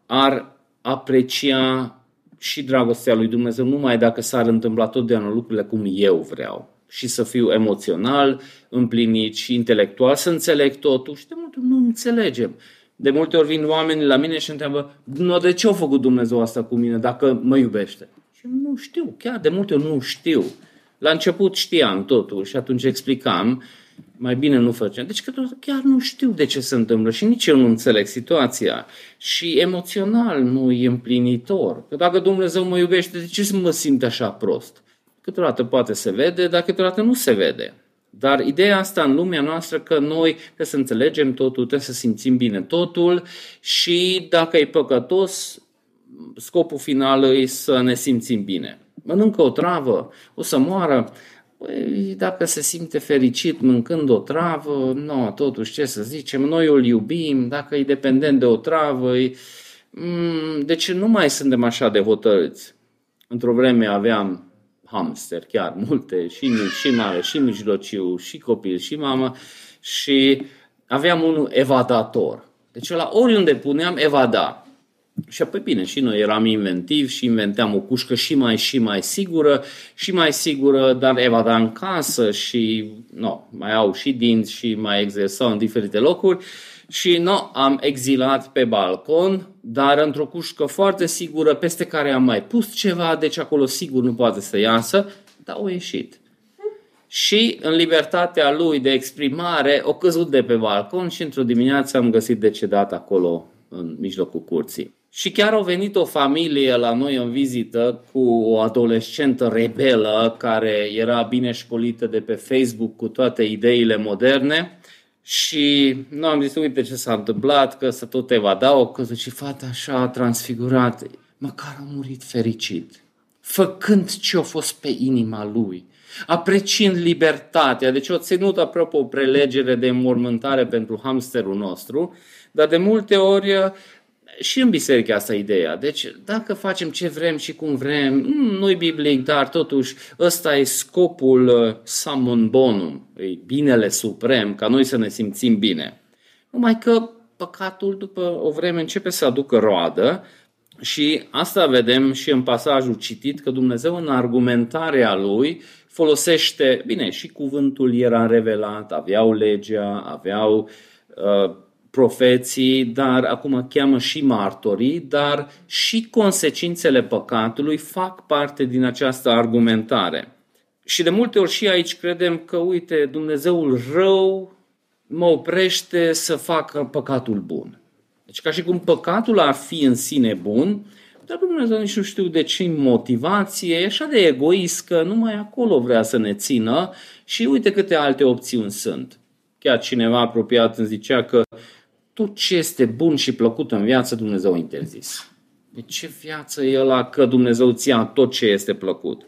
Speaker 1: ar aprecia și dragostea lui Dumnezeu numai dacă s-ar întâmpla totdeauna lucrurile cum eu vreau și să fiu emoțional, împlinit și intelectual, să înțeleg totul și de multe nu înțelegem. De multe ori vin oameni la mine și întreabă, no, de ce a făcut Dumnezeu asta cu mine dacă mă iubește? Și nu știu, chiar de multe ori nu știu. La început știam totul și atunci explicam, mai bine nu făceam. Deci că chiar nu știu de ce se întâmplă și nici eu nu înțeleg situația. Și emoțional nu e împlinitor. Că dacă Dumnezeu mă iubește, de ce să mă simt așa prost? Câteodată poate se vede, dar câteodată nu se vede. Dar ideea asta în lumea noastră că noi trebuie să înțelegem totul, trebuie să simțim bine totul și dacă e păcătos, scopul final e să ne simțim bine. Mănâncă o travă, o să moară, Păi, dacă se simte fericit mâncând o travă, nu, totuși ce să zicem, noi îl iubim, dacă e dependent de o travă, e... Mm, deci nu mai suntem așa de hotărâți. Într-o vreme aveam hamster, chiar multe, și mici, și mare, și mijlociu, și copil, și mamă și aveam unul evadator. Deci la oriunde puneam evada. Și apoi bine, și noi eram inventivi și inventeam o cușcă și mai și mai sigură, și mai sigură, dar evada în casă și no, mai au și dinți și mai exersau în diferite locuri și nu, am exilat pe balcon, dar într-o cușcă foarte sigură, peste care am mai pus ceva, deci acolo sigur nu poate să iasă, dar au ieșit. Și în libertatea lui de exprimare, o căzut de pe balcon și într-o dimineață am găsit decedat acolo, în mijlocul curții. Și chiar a venit o familie la noi în vizită cu o adolescentă rebelă care era bine școlită de pe Facebook cu toate ideile moderne și nu am zis, uite ce s-a întâmplat, că să tot evadau, că și fata așa a transfigurat, măcar a murit fericit, făcând ce a fost pe inima lui, apreciind libertatea. Deci o ținut apropo o prelegere de înmormântare pentru hamsterul nostru, dar de multe ori și în biserică asta ideea. Deci, dacă facem ce vrem și cum vrem, mm, nu-i biblic, dar totuși ăsta e scopul uh, summum bonum, e binele suprem, ca noi să ne simțim bine. Numai că păcatul după o vreme începe să aducă roadă Și asta vedem și în pasajul citit, că Dumnezeu în argumentarea lui folosește, bine, și cuvântul era revelat, aveau legea, aveau uh, profeții, dar acum cheamă și martorii, dar și consecințele păcatului fac parte din această argumentare. Și de multe ori și aici credem că, uite, Dumnezeul rău mă oprește să facă păcatul bun. Deci ca și cum păcatul ar fi în sine bun, dar Dumnezeu nici nu știu de ce motivație, e așa de egoist că numai acolo vrea să ne țină și uite câte alte opțiuni sunt. Chiar cineva apropiat îmi zicea că tot ce este bun și plăcut în viață Dumnezeu a interzis. De ce viață e ăla că Dumnezeu ți-a tot ce este plăcut?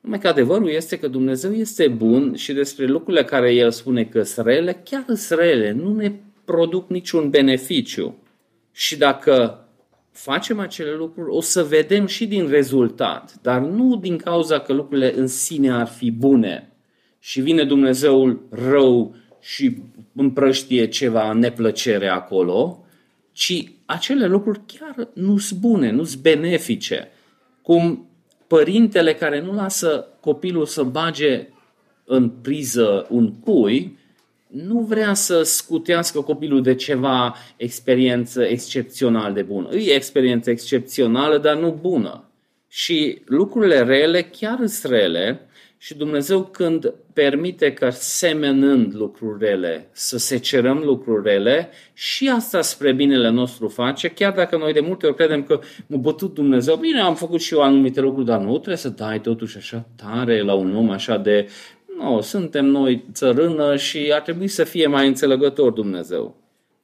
Speaker 1: Numai că adevărul este că Dumnezeu este bun și despre lucrurile care El spune că sunt rele, chiar sunt rele, nu ne produc niciun beneficiu. Și dacă facem acele lucruri, o să vedem și din rezultat, dar nu din cauza că lucrurile în sine ar fi bune. Și vine Dumnezeul rău și împrăștie ceva neplăcere acolo, ci acele lucruri chiar nu sunt bune, nu sunt benefice. Cum părintele care nu lasă copilul să bage în priză un cui, nu vrea să scutească copilul de ceva experiență excepțional de bună. E experiență excepțională, dar nu bună. Și lucrurile rele chiar sunt rele și Dumnezeu când permite că semenând lucruri rele, să se cerăm lucruri rele, și asta spre binele nostru face, chiar dacă noi de multe ori credem că m-a bătut Dumnezeu, bine, am făcut și eu anumite lucruri, dar nu trebuie să dai totuși așa tare la un om așa de nu, suntem noi țărână și ar trebui să fie mai înțelegător Dumnezeu.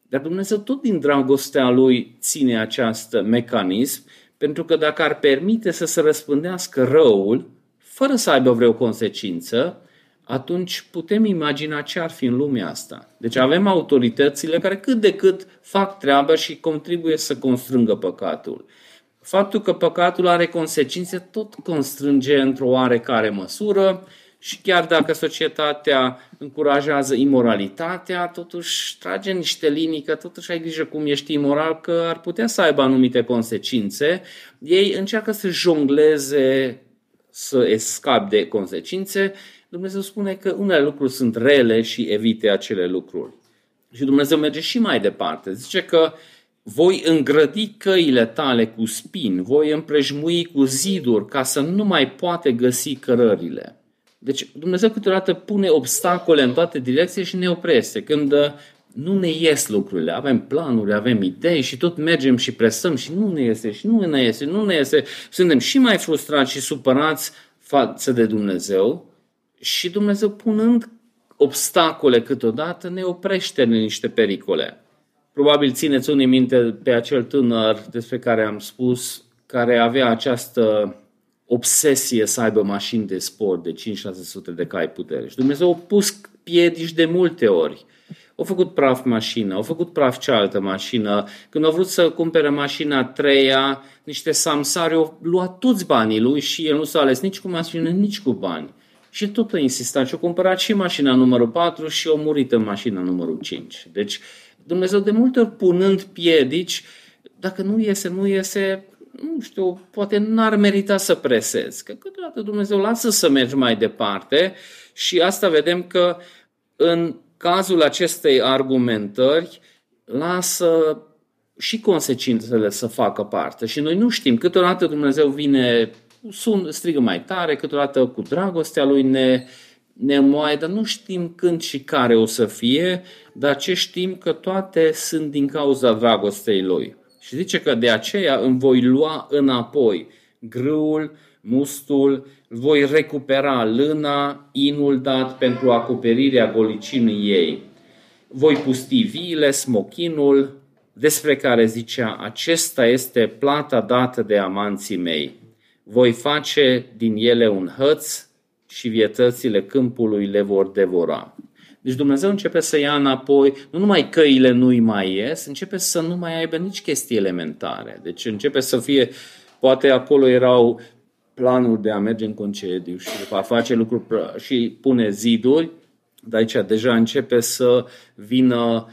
Speaker 1: Dar Dumnezeu tot din dragostea Lui ține acest mecanism, pentru că dacă ar permite să se răspândească răul, fără să aibă vreo consecință, atunci putem imagina ce ar fi în lumea asta. Deci avem autoritățile care cât de cât fac treaba și contribuie să constrângă păcatul. Faptul că păcatul are consecințe tot constrânge într-o oarecare măsură și chiar dacă societatea încurajează imoralitatea, totuși trage niște linii că totuși ai grijă cum ești imoral, că ar putea să aibă anumite consecințe. Ei încearcă să jongleze, să escap de consecințe. Dumnezeu spune că unele lucruri sunt rele și evite acele lucruri. Și Dumnezeu merge și mai departe. Zice că voi îngrădi căile tale cu spini, voi împrejmui cu ziduri ca să nu mai poate găsi cărările. Deci Dumnezeu câteodată pune obstacole în toate direcțiile și ne oprește. Când uh, nu ne ies lucrurile, avem planuri, avem idei și tot mergem și presăm și nu ne iese și nu ne iese, nu ne iese. Suntem și mai frustrați și supărați față de Dumnezeu și Dumnezeu punând obstacole câteodată ne oprește în niște pericole. Probabil țineți unii minte pe acel tânăr despre care am spus, care avea această obsesie să aibă mașini de sport de 5-600 de cai putere. Și Dumnezeu a pus piedici de multe ori. Au făcut praf mașină, au făcut praf cealaltă mașină. Când au vrut să cumpere mașina a treia, niște samsari au luat toți banii lui și el nu s-a ales nici cu mașină, nici cu bani. Și tot a insistat și a cumpărat și mașina numărul 4 și a murit în mașina numărul 5. Deci Dumnezeu de multe ori punând piedici, dacă nu iese, nu iese, nu știu, poate n-ar merita să presezi. Că câteodată Dumnezeu lasă să mergi mai departe și asta vedem că în cazul acestei argumentări lasă și consecințele să facă parte. Și noi nu știm, câteodată Dumnezeu vine, sun, strigă mai tare, câteodată cu dragostea Lui ne, ne moaie, dar nu știm când și care o să fie, dar ce știm că toate sunt din cauza dragostei Lui. Și zice că de aceea îmi voi lua înapoi grâul, mustul, voi recupera lâna, inul dat pentru acoperirea golicinii ei. Voi pusti viile, smochinul, despre care zicea, acesta este plata dată de amanții mei. Voi face din ele un hăț și vietățile câmpului le vor devora. Deci Dumnezeu începe să ia înapoi, nu numai căile nu-i mai ies, începe să nu mai aibă nici chestii elementare. Deci începe să fie, poate acolo erau planuri de a merge în concediu și a face lucruri și pune ziduri, dar aici deja începe să vină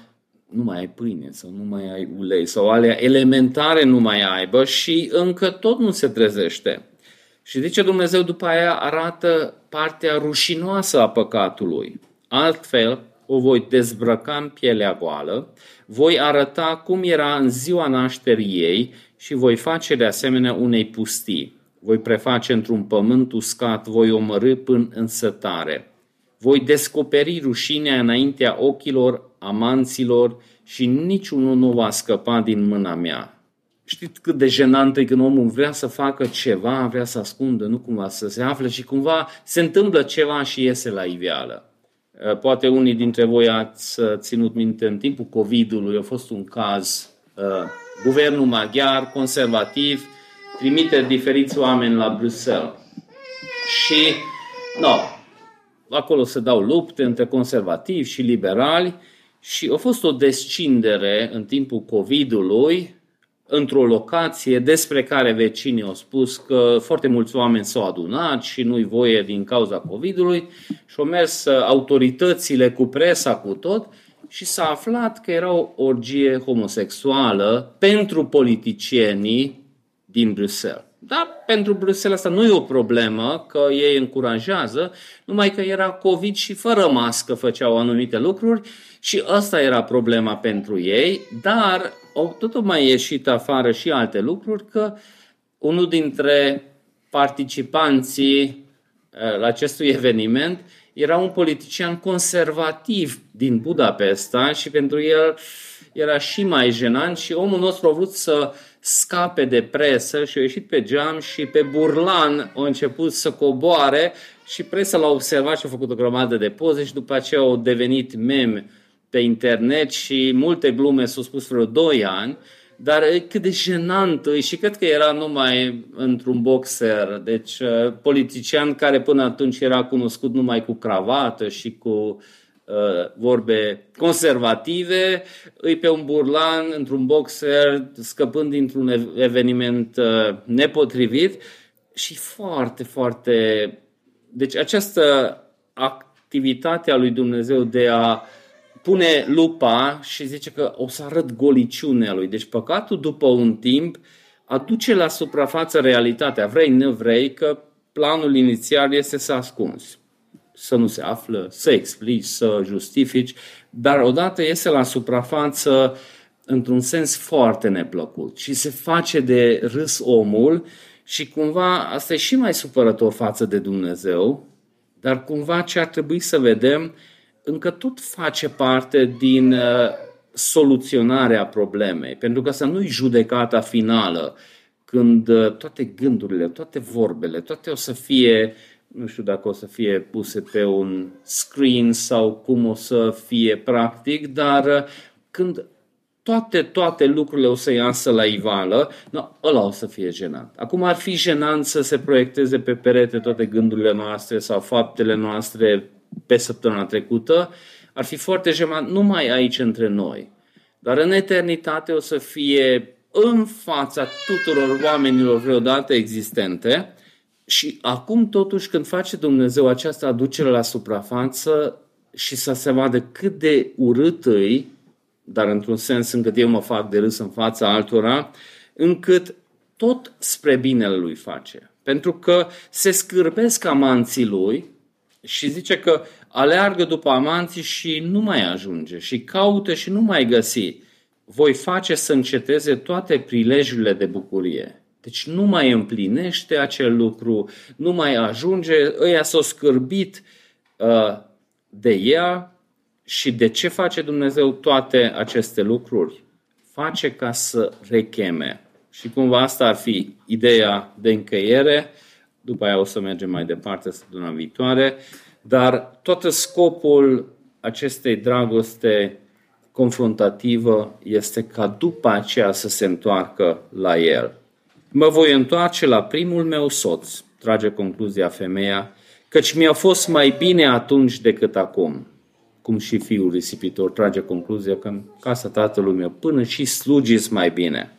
Speaker 1: nu mai ai pâine sau nu mai ai ulei sau alea elementare nu mai aibă și încă tot nu se trezește. Și zice Dumnezeu după aia arată partea rușinoasă a păcatului. Altfel, o voi dezbrăca în pielea goală, voi arăta cum era în ziua nașterii ei și voi face de asemenea unei pustii. Voi preface într-un pământ uscat, voi omorâ până în sătare. Voi descoperi rușinea înaintea ochilor amanților și niciunul nu va scăpa din mâna mea. Știți cât de jenant e când omul vrea să facă ceva, vrea să ascundă, nu cumva să se afle și cumva se întâmplă ceva și iese la iveală. Uh, poate unii dintre voi ați uh, ținut minte în timpul COVID-ului, a fost un caz, uh, guvernul maghiar, conservativ, trimite diferiți oameni la Bruxelles. Și, no, acolo se dau lupte între conservativi și liberali și a fost o descindere în timpul COVID-ului într-o locație despre care vecinii au spus că foarte mulți oameni s-au adunat și nu-i voie din cauza COVID-ului și au mers uh, autoritățile cu presa, cu tot și s-a aflat că era o orgie homosexuală pentru politicienii din Bruxelles. Da, pentru Bruxelles asta nu e o problemă, că ei încurajează, numai că era COVID și fără mască făceau anumite lucruri și asta era problema pentru ei, dar au tot mai ieșit afară și alte lucruri, că unul dintre participanții uh, la acestui eveniment era un politician conservativ din Budapesta și pentru el era și mai jenant și omul nostru a vrut să scape de presă și a ieșit pe geam și pe burlan a început să coboare și presa l-a observat și a făcut o grămadă de poze și după aceea au devenit meme pe internet și multe glume s-au spus vreo 2 ani, dar cât de jenant și cred că era numai într-un boxer, deci uh, politician care până atunci era cunoscut numai cu cravată și cu uh, vorbe conservative, îi pe un burlan într-un boxer scăpând dintr-un eveniment uh, nepotrivit și foarte, foarte... Deci această activitate a lui Dumnezeu de a uh, pune lupa și zice că o să arăt goliciunea lui. Deci păcatul după un timp aduce la suprafață realitatea. Vrei, nu vrei, că planul inițial este să ascunzi. Să nu se află, să explici, să justifici, dar odată iese la suprafață într-un sens foarte neplăcut și se face de râs omul și cumva asta e și mai supărător față de Dumnezeu, dar cumva ce ar trebui să vedem încă tot face parte din uh, soluționarea problemei, pentru că să nu-i judecata finală, când uh, toate gândurile, toate vorbele, toate o să fie, nu știu dacă o să fie puse pe un screen sau cum o să fie practic, dar uh, când toate, toate lucrurile o să iasă la ivală, no, ăla o să fie jenant. Acum ar fi jenant să se proiecteze pe perete toate gândurile noastre sau faptele noastre pe săptămâna trecută, ar fi foarte gemant numai aici între noi. Dar în eternitate o să fie în fața tuturor oamenilor vreodată existente și acum totuși când face Dumnezeu această aducere la suprafață și să se vadă cât de urât îi, dar într-un sens încât eu mă fac de râs în fața altora, încât tot spre binele lui face. Pentru că se scârbesc amanții lui și zice că aleargă după amanții și nu mai ajunge și caută și nu mai găsi. Voi face să înceteze toate prilejurile de bucurie. Deci nu mai împlinește acel lucru, nu mai ajunge, ăia s-au scârbit uh, de ea și de ce face Dumnezeu toate aceste lucruri? Face ca să recheme. Și cumva asta ar fi ideea de încheiere după aia o să mergem mai departe săptămâna viitoare, dar tot scopul acestei dragoste confrontativă este ca după aceea să se întoarcă la el. Mă voi întoarce la primul meu soț, trage concluzia femeia, căci mi-a fost mai bine atunci decât acum. Cum și fiul risipitor trage concluzia că în casa tatălui meu până și slugiți mai bine.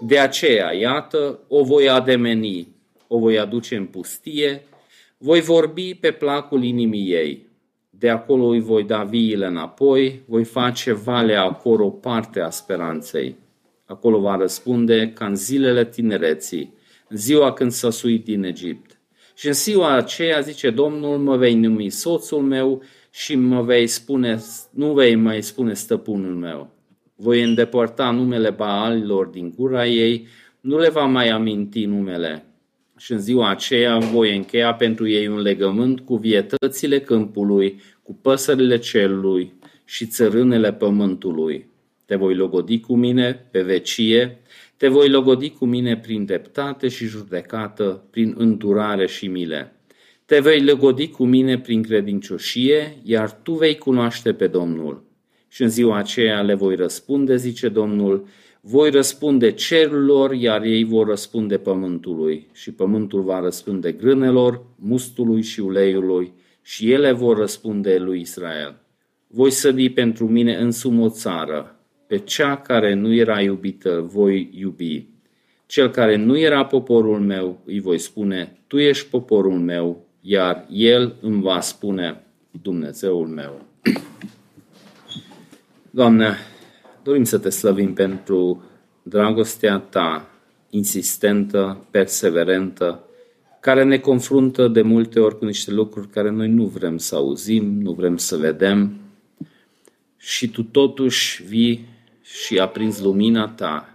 Speaker 1: De aceea, iată, o voi ademeni o voi aduce în pustie, voi vorbi pe placul inimii ei. de acolo îi voi da viile înapoi, voi face valea acolo parte a speranței. Acolo va răspunde ca în zilele tinereții, în ziua când s-a suit din Egipt. Și în ziua aceea, zice Domnul, mă vei numi soțul meu și mă vei spune, nu vei mai spune stăpânul meu. Voi îndepărta numele Baalilor din gura ei, nu le va mai aminti numele. Și în ziua aceea voi încheia pentru ei un legământ cu vietățile câmpului, cu păsările cerului și țărânele pământului. Te voi logodi cu mine pe vecie, te voi logodi cu mine prin dreptate și judecată, prin îndurare și mile. Te vei logodi cu mine prin credincioșie, iar tu vei cunoaște pe Domnul. Și în ziua aceea le voi răspunde, zice Domnul, voi răspunde cerurilor, iar ei vor răspunde pământului. Și pământul va răspunde grânelor, mustului și uleiului, și ele vor răspunde lui Israel. Voi sădi pentru mine însumi o țară, pe cea care nu era iubită voi iubi. Cel care nu era poporul meu îi voi spune, tu ești poporul meu, iar el îmi va spune, Dumnezeul meu. Doamne, dorim să te slăvim pentru dragostea ta insistentă, perseverentă, care ne confruntă de multe ori cu niște lucruri care noi nu vrem să auzim, nu vrem să vedem și tu totuși vii și aprinzi lumina ta.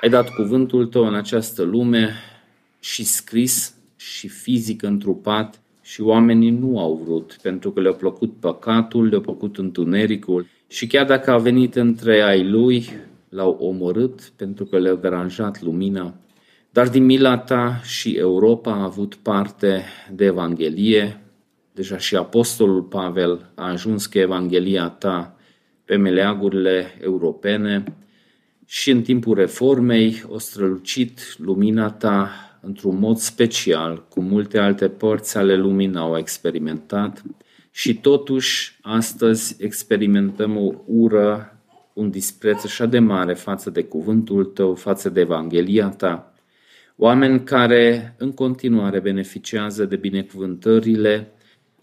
Speaker 1: Ai dat cuvântul tău în această lume și scris și fizic întrupat și oamenii nu au vrut, pentru că le-a plăcut păcatul, le-a plăcut întunericul și chiar dacă a venit între ai lui, l-au omorât pentru că le-a deranjat lumina. Dar din mila ta și Europa a avut parte de Evanghelie. Deja și Apostolul Pavel a ajuns că Evanghelia ta pe meleagurile europene și în timpul reformei o strălucit lumina ta într-un mod special, cu multe alte părți ale lumii n-au experimentat și totuși astăzi experimentăm o ură, un dispreț așa de mare față de cuvântul tău, față de Evanghelia ta, oameni care în continuare beneficiază de binecuvântările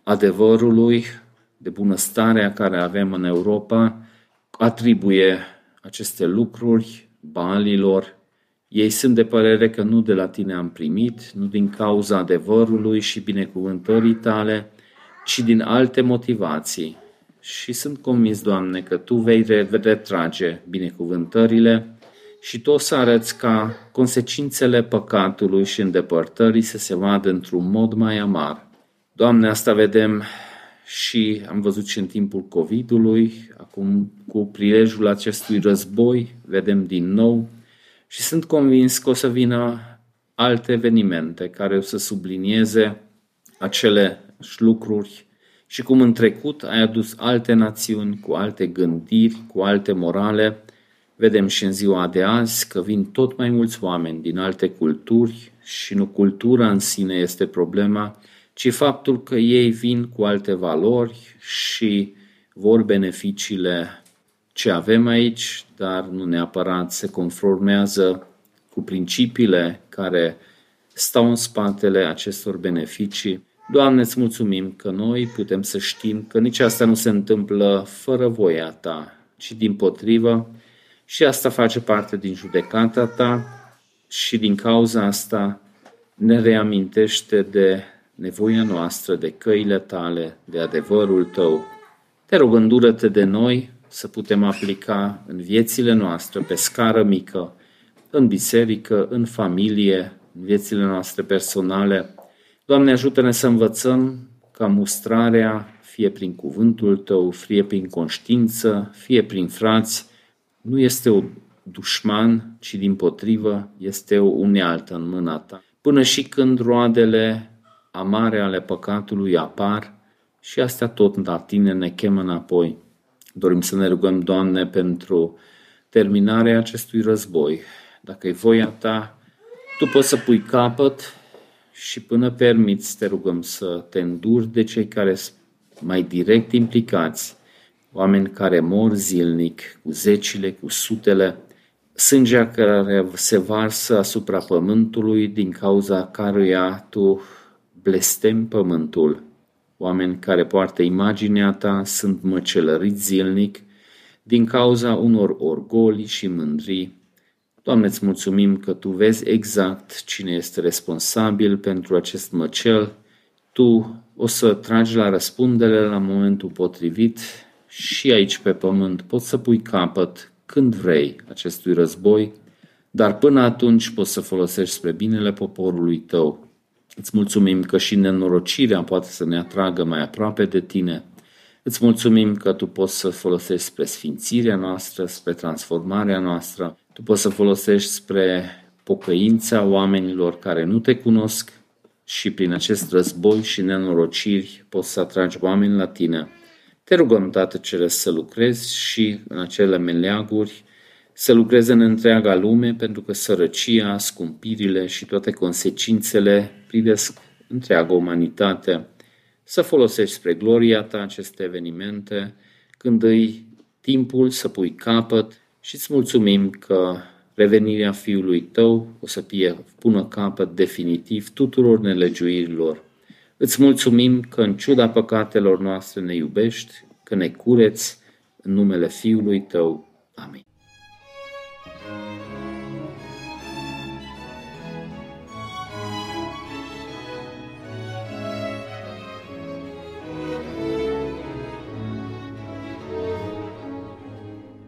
Speaker 1: adevărului, de bunăstarea care avem în Europa, atribuie aceste lucruri balilor. Ei sunt de părere că nu de la tine am primit, nu din cauza adevărului și binecuvântării tale, ci din alte motivații. Și sunt convins, Doamne, că Tu vei retrage binecuvântările și Tu o să arăți ca consecințele păcatului și îndepărtării să se vadă într-un mod mai amar. Doamne, asta vedem și am văzut și în timpul COVID-ului, acum cu prilejul acestui război, vedem din nou și sunt convins că o să vină alte evenimente care o să sublinieze acele lucruri și cum în trecut ai adus alte națiuni cu alte gândiri, cu alte morale, vedem și în ziua de azi că vin tot mai mulți oameni din alte culturi și nu cultura în sine este problema, ci faptul că ei vin cu alte valori și vor beneficiile ce avem aici, dar nu neapărat se conformează cu principiile care stau în spatele acestor beneficii. Doamne, îți mulțumim că noi putem să știm că nici asta nu se întâmplă fără voia Ta, ci din potrivă și asta face parte din judecata Ta și din cauza asta ne reamintește de nevoia noastră de căile tale, de adevărul tău. Te rog, îndură-te de noi să putem aplica în viețile noastre, pe scară mică, în biserică, în familie, în viețile noastre personale. Doamne, ajută-ne să învățăm ca mustrarea, fie prin cuvântul Tău, fie prin conștiință, fie prin frați, nu este o dușman, ci din potrivă este o unealtă în mâna Ta. Până și când roadele amare ale păcatului apar și astea tot la tine ne chemă înapoi. Dorim să ne rugăm, Doamne, pentru terminarea acestui război. Dacă e voia Ta, Tu poți să pui capăt și până permiți, te rugăm să te înduri de cei care sunt mai direct implicați, oameni care mor zilnic, cu zecile, cu sutele, sângea care se varsă asupra pământului din cauza căruia Tu blestem pământul. oameni care poartă imaginea ta sunt măcelăriți zilnic din cauza unor orgoli și mândrii. Doamne, îți mulțumim că Tu vezi exact cine este responsabil pentru acest măcel. Tu o să tragi la răspundere la momentul potrivit și aici pe pământ poți să pui capăt când vrei acestui război, dar până atunci poți să folosești spre binele poporului tău. Îți mulțumim că și nenorocirea poate să ne atragă mai aproape de tine. Îți mulțumim că tu poți să folosești spre sfințirea noastră, spre transformarea noastră. Tu poți să folosești spre pocăința oamenilor care nu te cunosc și prin acest război și nenorociri poți să atragi oameni la tine. Te rugăm, Tată Ceresc, să lucrezi și în acele meleaguri, să lucreze în întreaga lume, pentru că sărăcia, scumpirile și toate consecințele privesc întreaga umanitate. Să folosești spre gloria ta aceste evenimente, când îi timpul să pui capăt și îți mulțumim că revenirea Fiului Tău o să fie pună capăt definitiv tuturor nelegiuirilor. Îți mulțumim că în ciuda păcatelor noastre ne iubești, că ne cureți în numele Fiului Tău. Amin.